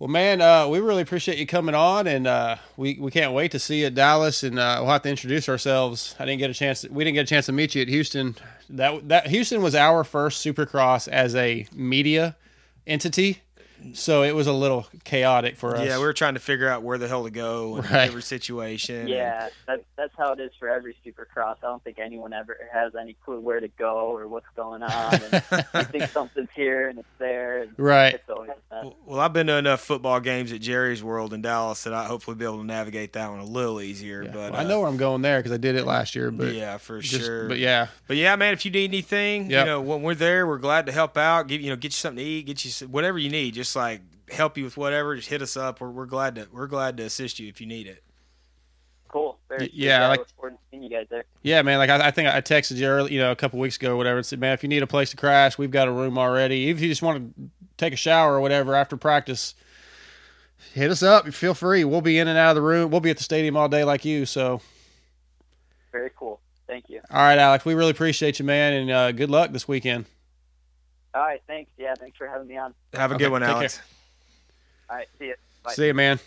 Well, man, uh, we really appreciate you coming on, and uh, we we can't wait to see you at Dallas, and uh, we'll have to introduce ourselves. I didn't get a chance. we didn't get a chance to meet you at Houston. That that Houston was our first Supercross as a media entity, so it was a little chaotic for us. Yeah, we were trying to figure out where the hell to go in Right. every situation. Yeah, that, that's how it is for every supercross. I don't think anyone ever has any clue where to go or what's going on. And you think something's here and it's there. And Right. It's always a mess. Well, I've been to enough football games at Jerry's World in Dallas that I hopefully be able to navigate that one a little easier. But I uh, know where I'm going there because I did it last year. But yeah, for just- sure. But yeah, But yeah, man, if you need anything, Yep. you know, when we're there, we're glad to help out. Give you know, get you something to eat, get you whatever you need. Just like help you with whatever. Just hit us up. We're, we're glad to we're glad to assist you if you need it. Cool. Very yeah, I like- look forward to seeing you guys there. Yeah, man. Like I, I think I texted you early, you know, a couple weeks ago, or whatever, and said, "Man, if you need a place to crash, we've got a room already. If you just want to take a shower or whatever after practice, hit us up. Feel free. We'll be in and out of the room. We'll be at the stadium all day like you. So, Very cool. Thank you. all right, Alex, we really appreciate you, man, and uh, good luck this weekend. All right. Thanks. Yeah. Thanks for having me on. Have a Okay, good one, Alex. care. All right. See you. Bye. See you, man.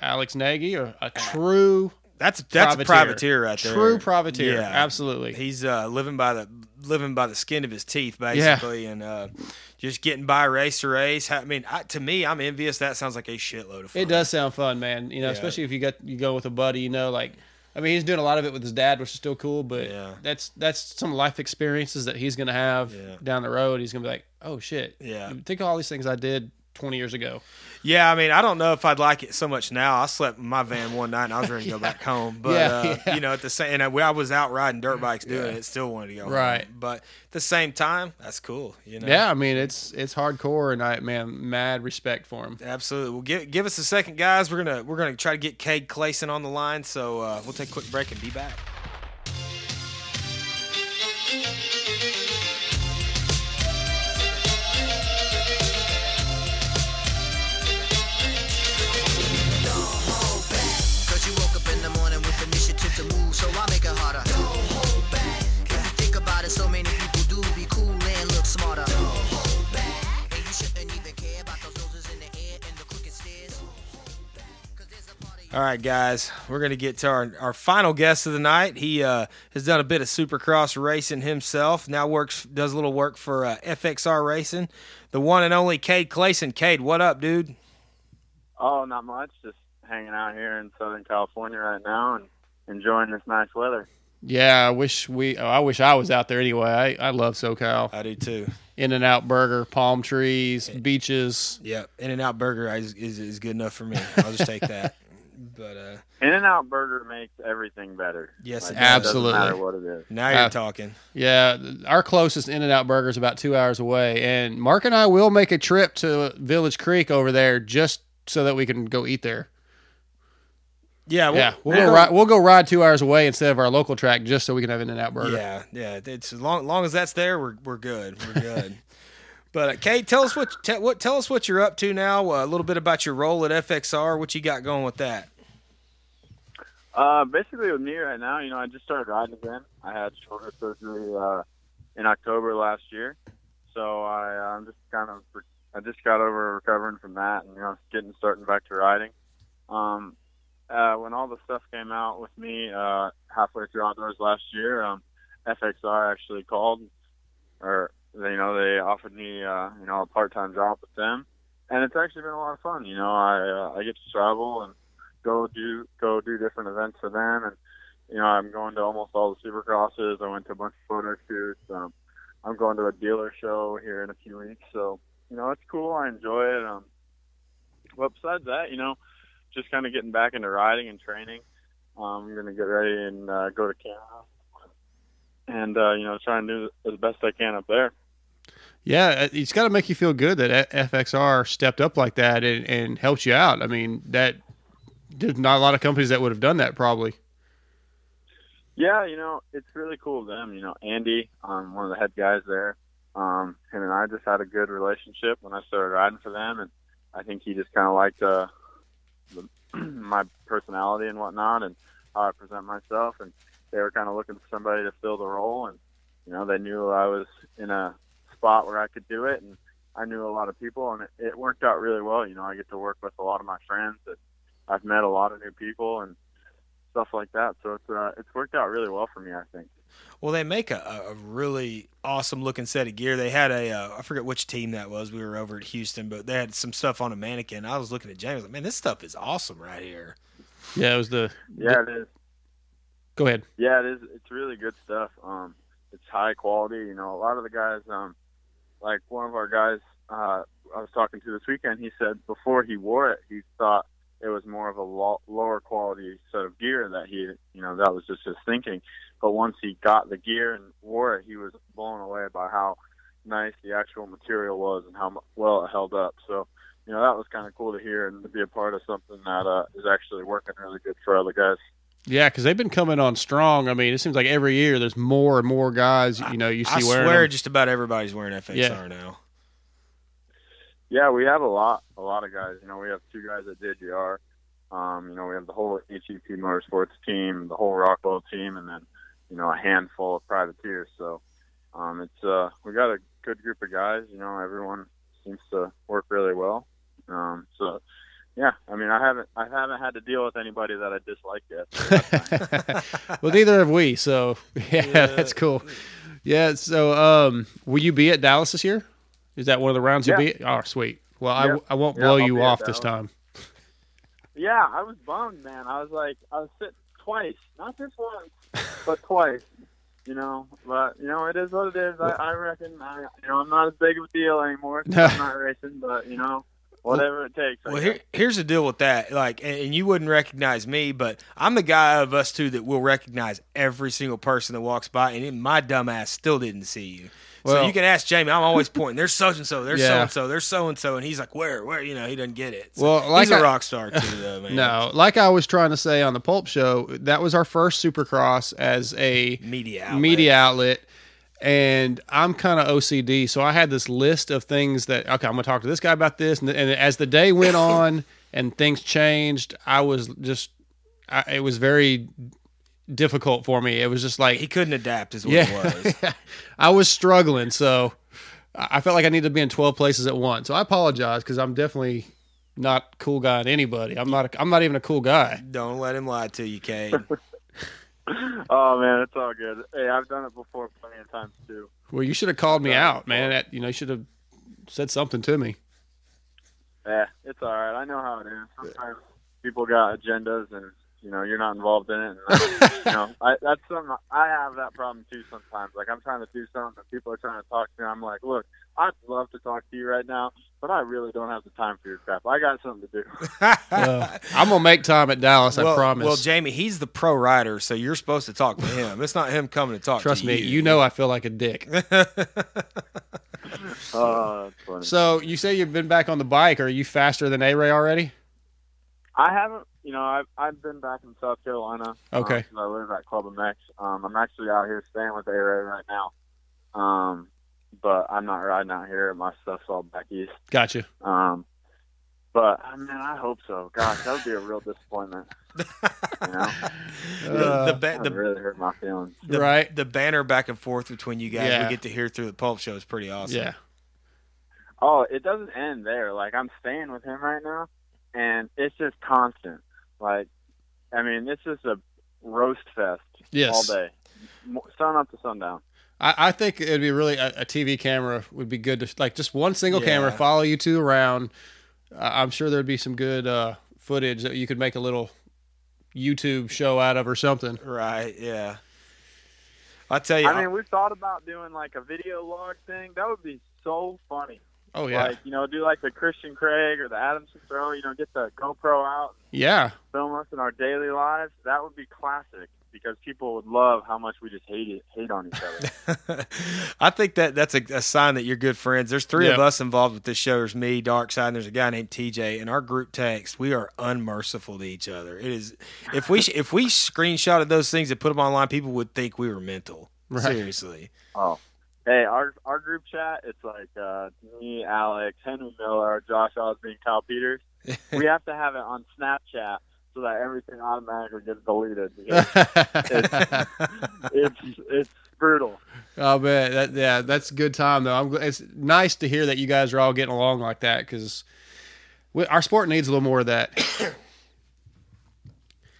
Alex Nagy, a, a true That's that's a privateer right there. True privateer. Yeah. Absolutely. He's uh, living by the living by the skin of his teeth, Yeah. basically, and uh, just getting by race to race. I mean, I, to me, I'm envious. That sounds like a shitload of fun. It does sound fun, man. You know, Yeah. especially if you got you go with a buddy. You know, like I mean, he's doing a lot of it with his dad, which is still cool. But that's that's some life experiences that he's gonna have down the road. He's gonna be like, oh shit, Yeah. Think of all these things I did 20 years ago. Yeah, I mean, I don't know if I'd like it so much now. I slept in my van one night and I was ready to go back home. But Yeah, uh, yeah. you know, at the same, and I, I was out riding dirt bikes doing Yeah. it. Still wanted to go Right. home. But at the same time, that's cool. You know. Yeah, I mean, it's it's hardcore, and I man, mad respect for him. Absolutely. Well, give give us a second, guys. We're gonna we're gonna try to get Cade Clason on the line. So uh, we'll take a quick break and be back. All right, guys, we're going to get to our, our final guest of the night. He uh, has done a bit of supercross racing himself. Now works does a little work for uh, FXR Racing. The one and only Cade Clason. Cade, what up, dude? Oh, not much. Just hanging out here in Southern California right now and enjoying this nice weather. Yeah, I wish we. Oh, I wish I was out there anyway. I, I love SoCal. I do too. In and Out Burger, palm trees, beaches. Yep, In and Out Burger is, is, is good enough for me. I'll just take that. But uh, In and Out Burger makes everything better. Yes, Like, it it Absolutely. matter what it is. now you're Uh, talking. Yeah, our closest In and Out Burger is about two hours away, and Mark and I will make a trip to Village Creek over there just so that we can go eat there. Yeah, we'll, yeah, we'll go, ride, we'll go ride two hours away instead of our local track just so we can have In and Out Burger. Yeah, yeah. It's as long, long as that's there, we're we're good. We're good. but uh, Cade, tell us what te- what tell us what you're up to now. Uh, a little bit about your role at FXR. What you got going with that? Uh, basically with me right now, you know, I just started riding again. I had shoulder surgery uh, in October last year, so I I'm just kind of I just got over recovering from that, and you know, getting starting back to riding. Um, uh, when all the stuff came out with me uh, halfway through outdoors last year, um, FXR actually called, or you know they offered me uh, you know a part time job with them, and it's actually been a lot of fun. You know, I uh, I get to travel and go do go do different events for them, and you know I'm going to almost all the supercrosses. I went to a bunch of photo shoots. Um, I'm going to a dealer show here in a few weeks, so you know it's cool. I enjoy it. Um, but besides that, you know, just kind of getting back into riding and training. Um, I'm gonna get ready and uh, go to Canada, and uh, you know try and do as best I can up there. Yeah, uh, it's got to make you feel good that FXR stepped up like that and, and helped you out. I mean, that there's not a lot of companies that would have done that probably. Yeah, you know, it's really cool of them. You know, Andy, um, one of the head guys there, um, him and I just had a good relationship when I started riding for them, and I think he just kind of liked uh, the, my personality and whatnot, and how I present myself, and they were kind of looking for somebody to fill the role, and you know, they knew I was in a spot where I could do it, and I knew a lot of people, and it, it worked out really well. You know, I get to work with a lot of my friends, and I've met a lot of new people, and stuff like that. So it's uh, it's worked out really well for me, I think. Well, they make a, a really awesome looking set of gear. They had a uh, I forget which team that was. We were over at Houston, but they had some stuff on a mannequin. I was looking at James, like, man, this stuff is awesome right here. Yeah, it was the. Yeah, it is. Go ahead. Yeah, it is. It's really good stuff. Um, it's high quality. You know, a lot of the guys, um, like one of our guys, uh, I was talking to this weekend. He said before he wore it, he thought it was more of a lo- lower quality set of gear that he, you know, that was just his thinking. But once he got the gear and wore it, he was blown away by how nice the actual material was and how well it held up. So, you know, that was kind of cool to hear and to be a part of something that uh, is actually working really good for other guys. Yeah, because they've been coming on strong. I mean, it seems like every year there's more and more guys. You know, you see I wearing swear, them. just about everybody's wearing FXR Yeah. now. Yeah, we have a lot, a lot of guys. You know, we have two guys at JGR. Um, you know, we have the whole HEP Motorsports team, the whole Rockwell team, and then you know a handful of privateers. So um, it's uh, we got a good group of guys. You know, everyone seems to work really well. Um, so yeah, I mean, I haven't I haven't had to deal with anybody that I dislike yet. So well, neither have we. So yeah, that's cool. Yeah. So, um, will you be at Dallas this year? Is that one of the rounds Yeah. you'll be? Oh, sweet. Well, Yeah. I, I won't blow I'll you off this Dallas. time. Yeah, I was bummed, man. I was like, I was sick twice, not just once, but twice. You know, but you know, it is what it is. I, I reckon, I, you know, I'm not as big of a deal anymore. since I'm not racing, but you know, whatever it takes. Well, here, here's the deal with that. Like, and, and you wouldn't recognize me, but I'm the guy of us two that will recognize every single person that walks by, and my dumb ass still didn't see you. So you can ask Jamie. I'm always pointing. There's so and so. There's so and so. There's so and so, and he's like, "Where? Where?" You know, he doesn't get it. So Well, like he's a I- rock star too, though, man. No, like I was trying to say on the Pulp Show, that was our first Supercross as a Media outlet. media outlet, and I'm kind of OCD, so I had this list of things that okay, I'm going to talk to this guy about this, and, and as the day went on and things changed, I was just, I, it was very difficult for me. It was just like he couldn't adapt, is what yeah, it was. I was struggling, so I I felt like I needed to be in 12 places at once. So I apologize because I'm definitely not cool guy to anybody. I'm not. A, I'm not even a cool guy. Don't let him lie to you, Cade. oh man, it's all good. Hey, I've done it before plenty of times too. Well, you should have called me out, man. That, you know, you should have said something to me. Yeah, it's all right. I know how it is. Sometimes people got agendas, and you know you're not involved in it. And I, you know, I, that's something I have that problem too. Sometimes, like I'm trying to do something, and people are trying to talk to me. I'm like, look, I'd love to talk to you right now, but I really don't have the time for your crap. I got something to do. Uh, I'm gonna make time at Dallas. well, I promise. Well, Jamie, he's the pro rider, so you're supposed to talk to him. It's not him coming to talk Trust to me, you. you know I feel like a dick. Oh, funny. so you say you've been back on the bike. Are you faster than A Ray already? I haven't, you know, I've I've been back in South Carolina. Okay. Um, 'cause I live at Club MX. Um, I'm actually out here staying with A-Ray right now. Um, but I'm not riding out here. My stuff's all back east. Gotcha. Um, but I mean, I hope so. Gosh, that would be a real disappointment. You know, The- the ba- That the- would really hurt my feelings. the, Right. The banner back and forth between you guys Yeah. we get to hear through the pulp show is pretty awesome. Yeah. Oh, it doesn't end there. Like I'm staying with him right now, and it's just constant. Like, I mean, it's just a roast fest Yes. all day, Mo- sun up to sundown. I, I think it'd be really a, a TV camera would be good to like just one single camera follow you two around. I I'm sure there'd be some good uh, footage that you could make a little YouTube show out of or something. Right. Yeah. I tell you, I mean, we've thought about doing like a video log thing. That would be so funny. Oh yeah, Like, you know, do like the Christian Craig or the Adamson throw, you know, get the GoPro out, yeah. film us in our daily lives. That would be classic because people would love how much we just hate it, hate on each other. I think that that's a, a sign that you're good friends. There's three of us involved with this show. There's me, Dark Side, and there's a guy named TJ. In our group text, we are unmerciful to each other. It is if we if we screenshotted those things and put them online, people would think we were mental. Right. Seriously. oh. Hey, our our group chat, it's like uh, me, Alex, Henry Miller, Josh Osby, and Kyle Peters. we have to have it on Snapchat so that everything automatically gets deleted. because it's, it's it's brutal. Oh man, that yeah, that's a good time though. I'm. It's nice to hear that you guys are all getting along like that because our sport needs a little more of that.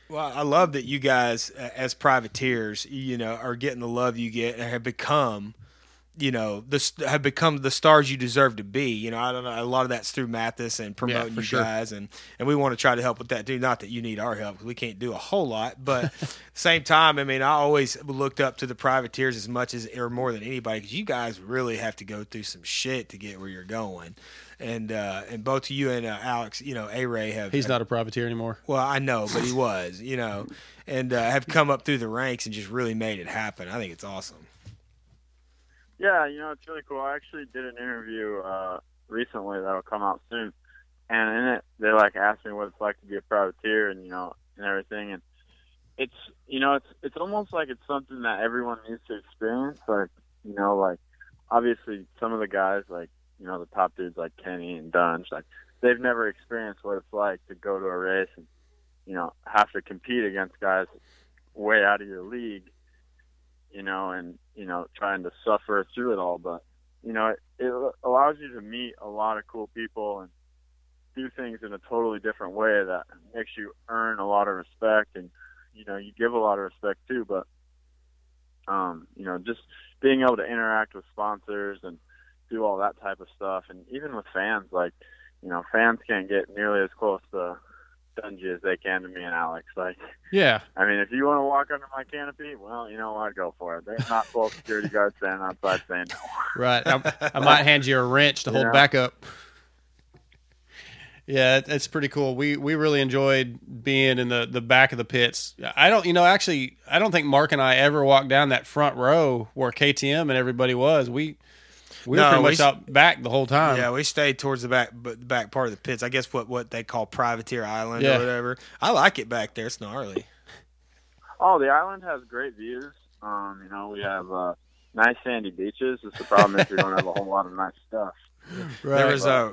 Well, I love that you guys, uh, as privateers, you know, are getting the love you get and have become, you know, the have become the stars you deserve to be. You know, I don't know. A lot of that's through Matthes and promoting for you sure. guys, and and we want to try to help with that too. Not that you need our help; 'cause we can't do a whole lot, but same time, I mean, I always looked up to the privateers as much as or more than anybody because you guys really have to go through some shit to get where you're going. And uh, and both you and uh, Alex, you know, A Ray have He's not a privateer anymore. well, I know, but he was, you know, and uh, have come up through the ranks and just really made it happen. I think it's awesome. Yeah, you know, it's really cool. I actually did an interview uh, recently that'll come out soon, and in it they like asked me what it's like to be a privateer and you know and everything, and it's you know it's it's almost like it's something that everyone needs to experience. Like you know, like obviously some of the guys like you know the top dudes like Kenny and Dunge, like they've never experienced what it's like to go to a race and you know have to compete against guys way out of your league you know, and you know, trying to suffer through it all. But you know, it, it allows you to meet a lot of cool people and do things in a totally different way that makes you earn a lot of respect, and you know, you give a lot of respect too. But um, you know, just being able to interact with sponsors and do all that type of stuff, and even with fans, like you know, fans can't get nearly as close to Dungey as they can to me and Alex. Like, Yeah, I mean, if you want to walk under my canopy, well, you know what, go for it. There's not 12 security guards standing outside saying no. right. I, I might hand you a wrench to hold Yeah. back up. Yeah, it's pretty cool. We we really enjoyed being in the, the back of the pits. I don't, you know, actually, I don't think Mark and I ever walked down that front row where KTM and everybody was. We we were No, pretty we much s- out back the whole time. Yeah, we stayed towards the back, but back part of the pits. I guess what what they call Privateer Island Yeah. or whatever. I like it back there. It's gnarly. Oh, the island has great views. Um, you know, we have uh, nice sandy beaches. It's the problem is we don't have a whole lot of nice stuff. There was uh,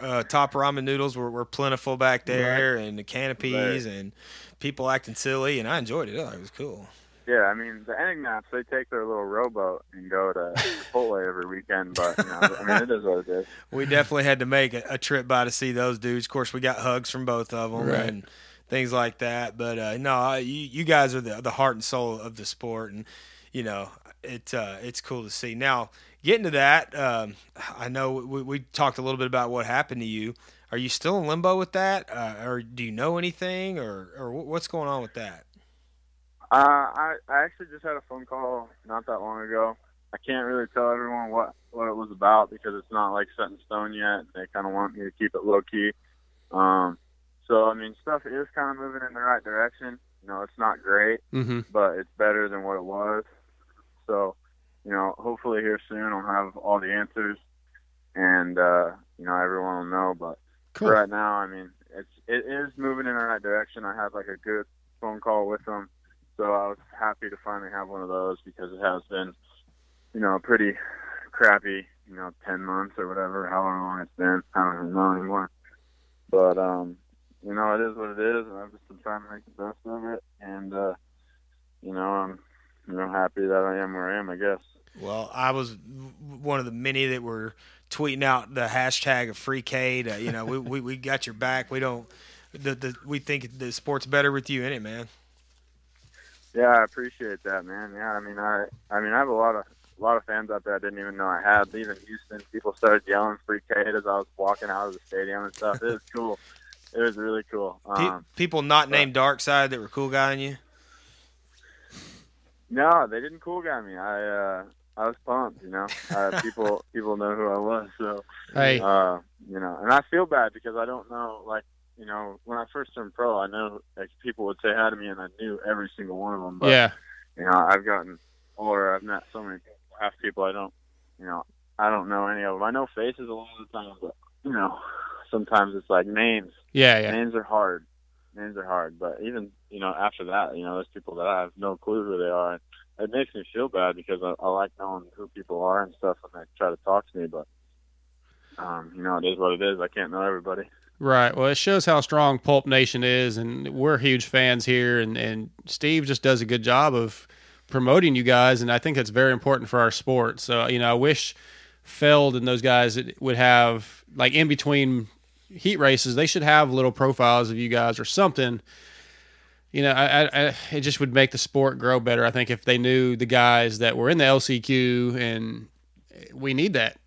uh, top ramen noodles were, were plentiful back there, and the canopies Right. and people acting silly, and I enjoyed it. I thought it was cool. Yeah, I mean, the Enticknaps, they take their little rowboat and go to Chipotle every weekend, but, you know, I mean, it is what it is. We definitely had to make a, a trip by to see those dudes. Of course, we got hugs from both of them Right. and things like that. But uh, no, you, you guys are the the heart and soul of the sport, and you know it uh, it's cool to see. Now, getting to that, um, I know we, we talked a little bit about what happened to you. Are you still in limbo with that, uh, or do you know anything, or or what's going on with that? Uh, I, I actually just had a phone call not that long ago I can't really tell everyone what what it was about because it's not like set in stone yet. They kind of want me to keep it low key. Um, so I mean, stuff is kind of moving in the right direction. You know, it's not great, Mhm. but it's better than what it was. So, you know, hopefully here soon I'll have all the answers, and uh, you know everyone will know. But Cool. right now, I mean, it's it is moving in the right direction. I had like a good phone call with them, so I was happy to finally have one of those because it has been, you know, pretty crappy, you know, ten months or whatever, however long it's been. I don't even know anymore. But um, you know, it is what it is, and I've just been trying to make the best of it. And uh, you know, I'm you know happy that I am where I am. I guess. Well, I was one of the many that were tweeting out the hashtag of free Cade. Uh, you know, we, we, we got your back. We don't. The, the we think the sport's better with you in it, man. Yeah, I appreciate that, man. Yeah, I mean, I I mean, I have a lot of a lot of fans out there I didn't even know I had. Even Houston, people started yelling "Free Cade" as I was walking out of the stadium and stuff. It was cool. It was really cool. Um, People not named Dark Side that were cool guying you. no, they didn't cool guy me. I uh, I was pumped. You know, uh, people people know who I was. So Hey. uh, you know, and I feel bad because I don't know. Like, you know, when I first turned pro, I know like people would say hi to me, and I knew every single one of them. But Yeah. you know, I've gotten older. I've met so many people. Half people I don't, you know, I don't know any of them. I know faces a lot of the time, but you know, sometimes it's like names. Yeah, yeah. Names are hard. Names are hard. But even you know, after that, you know, there's people that I have no clue who they are. It makes me feel bad because I, I like knowing who people are and stuff when they try to talk to me. But um, you know, it is what it is. I can't know everybody. Right. Well, it shows how strong Pulp Nation is, and we're huge fans here. And, and Steve just does a good job of promoting you guys, and I think that's very important for our sport. So, you know, I wish Feld and those guys would have like in between heat races, they should have little profiles of you guys or something. You know, I, I, it just would make the sport grow better. I think if they knew the guys that were in the LCQ, and we need that.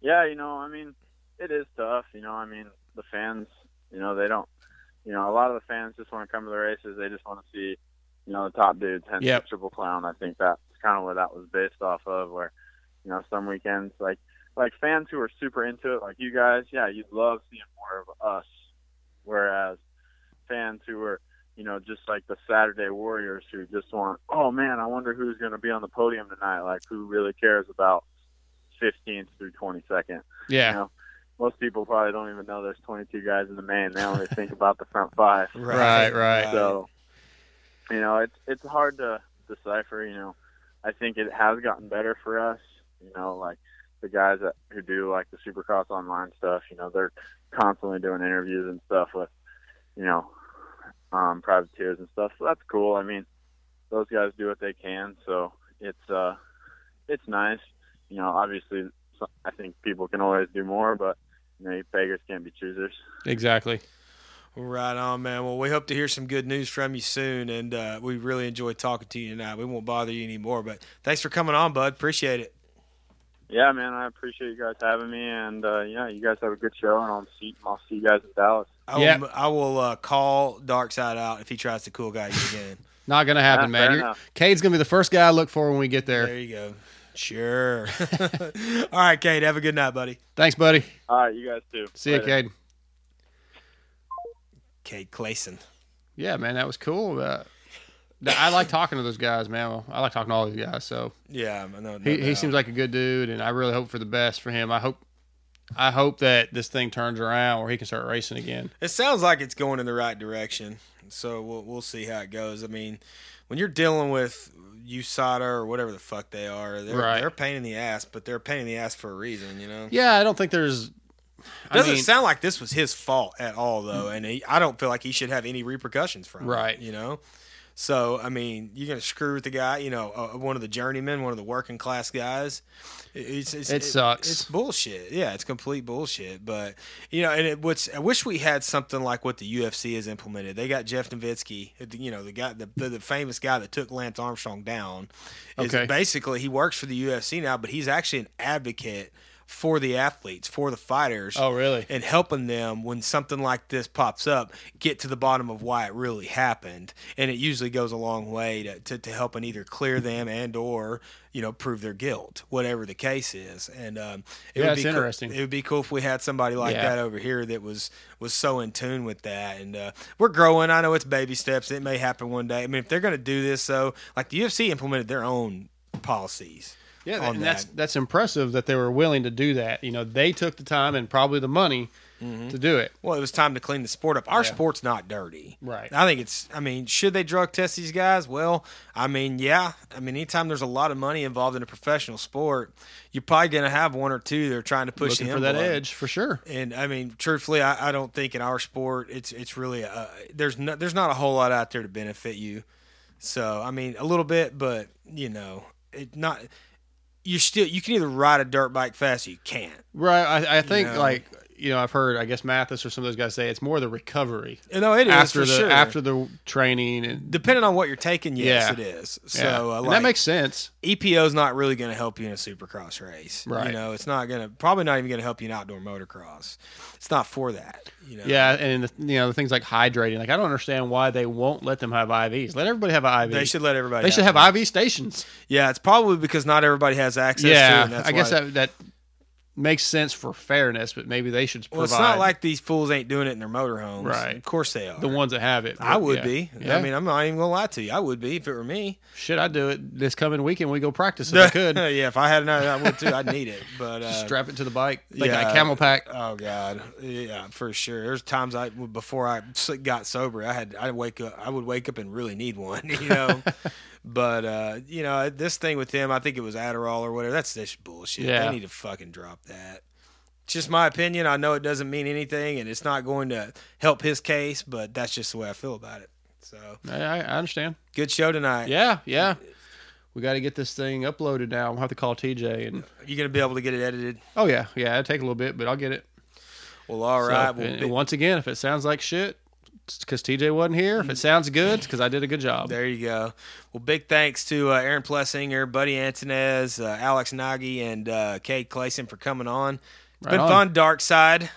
Yeah, you know, I mean, it is tough. You know, I mean, the fans, you know, they don't, you know, a lot of the fans just want to come to the races. They just want to see, you know, the top dudes, hence Yep. the Triple Clown. I think that's kind of what that was based off of. Where, you know, some weekends, like, like fans who are super into it, like you guys, yeah, you'd love seeing more of us. Whereas fans who are, you know, just like the Saturday Warriors who just want, oh man, I wonder who's going to be on the podium tonight. Like, who really cares about 15th through 22nd? Yeah. You know, most people probably don't even know there's 22 guys in the main. They only think about the front five. Right, right. So, you know, it's it's hard to decipher. You know, I think it has gotten better for us. You know, like the guys that who do like the Supercross online stuff. You know, they're constantly doing interviews and stuff with, you know, um, privateers and stuff. So that's cool. I mean, those guys do what they can. So it's uh, it's nice. You know, obviously, I think people can always do more, but you know, beggars can't be choosers. Exactly. Right on, man. Well, we hope to hear some good news from you soon, and uh, we really enjoyed talking to you tonight. We won't bother you anymore, but thanks for coming on, bud. Appreciate it. Yeah, man, I appreciate you guys having me, and uh, yeah, you guys have a good show, and I'll see I'll see you guys in Dallas. I will, I will uh, call Dark Side out if he tries to cool guy you again. Not gonna happen, Yeah, man. fair Cade's gonna be the first guy I look for when we get there. There you go. Sure. All right, Cade. Have a good night, buddy. Thanks, buddy. All right, you guys too. See you, Later. Cade. Cade Clason. Yeah, man, that was cool. Uh, I like talking to those guys, man. Well, I like talking to all these guys. So Yeah, I know. no he, he seems like a good dude, and I really hope for the best for him. I hope, I hope that this thing turns around where he can start racing again. It sounds like it's going in the right direction. So we'll we'll see how it goes. I mean, when you're dealing with USADA or whatever the fuck they are, they're Right. they're a pain in the ass, but they're a pain in the ass for a reason, you know. Yeah, I don't think there's. I Doesn't mean- sound like this was his fault at all, though, and he, I don't feel like he should have any repercussions from Right. it. You know, so I mean, you're gonna screw with the guy, you know, uh, one of the journeymen, one of the working class guys. It's, it's, It sucks. It's bullshit. Yeah, it's complete bullshit. But you know, and it, what's I wish we had something like what the UFC has implemented. They got Jeff Novitzky, you know, the guy, the, the, the famous guy that took Lance Armstrong down. Is Okay. basically he works for the UFC now, but he's actually an advocate for the athletes, for the fighters. Oh, really? And helping them when something like this pops up, get to the bottom of why it really happened. And it usually goes a long way to, to, to helping either clear them and or you know prove their guilt, whatever the case is. And um, it Yeah, would be cool- interesting. it would be cool if we had somebody like Yeah. that over here that was was so in tune with that. And uh, we're growing. I know it's baby steps. It may happen one day. I mean, if they're going to do this, though, like the UFC implemented their own policies. Yeah, and that's that. that's impressive that they were willing to do that. You know, they took the time and probably the money to do it. Well, it was time to clean the sport up. Our Yeah. sport's not dirty. Right. I think it's, I mean, should they drug test these guys? Well, I mean, yeah. I mean, anytime there's a lot of money involved in a professional sport, you're probably going to have one or two that are trying to push Looking the for that edge for sure. And I mean, truthfully, I, I don't think in our sport it's it's really uh there's no, there's not a whole lot out there to benefit you. So I mean, a little bit, but you know, it not. You still you can either ride a dirt bike fast or you can't. Right. I, I think know? like you know I've heard I guess Matthes or some of those guys say it's more the recovery. No, it is, after for the sure. after the training and Depending on what you're taking, yes, Yeah. it is. Yeah. So uh, like, that makes sense. EPO is not really going to help you in a supercross race. Right. You know, it's not going to probably not even going to help you in outdoor motocross. It's not for that. You know. Yeah, and the, you know the things like hydrating. Like I don't understand why they won't let them have IVs. Let everybody have an IV. They should let everybody They should have have IV stations. Yeah, it's probably because not everybody has access to it. yeah, and that's I guess that that makes sense for fairness, but maybe they should Well, it's not like these fools ain't doing it in their motorhomes. Right. Of course they are. the ones that have it. I would yeah. be. Yeah. I mean, I'm not even gonna lie to you. I would be if it were me. Should I'd do it this coming weekend. We go practice if I could. yeah, if I had another, I would too. I'd need it. But uh, Strap it to the bike like a camel pack. Oh god, yeah, for sure. There's times I before I got sober, I had I wake up, I would wake up and really need one, you know. but uh, you know, this thing with him, I think it was Adderall or whatever. That's this bullshit. Yeah. They need to fucking drop that. It's just my opinion. I know it doesn't mean anything, and it's not going to help his case, but that's just the way I feel about it. So I, I understand. good show tonight. Yeah, yeah. We got to get this thing uploaded now. We'll have to call TJ and. You gonna be able to get it edited? Oh yeah, yeah. It'll take a little bit, but I'll get it. Well, all So, right. well, big- once again, if it sounds like shit, because TJ wasn't here. If it sounds good, it's because I did a good job. There you go. Well, big thanks to uh, Aaron Plessinger, Buddy Antunez, uh, Alex Nagy, and uh, Cade Clason for coming on. It's Right been on. fun, Dark Side.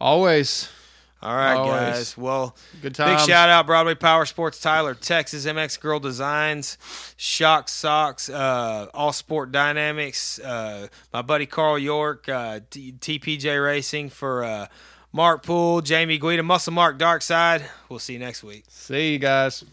Always. All right, Always. guys. Well, Good time. big shout out Broadway Power Sports, Tyler, Texas, MX Girl Designs, Shock Socks, uh, All Sport Dynamics, uh, my buddy Carl York, uh, TPJ Racing for uh, Mark Poole, Jamie Guida, Muscle Mark, Dark Side. We'll see you next week. See you guys.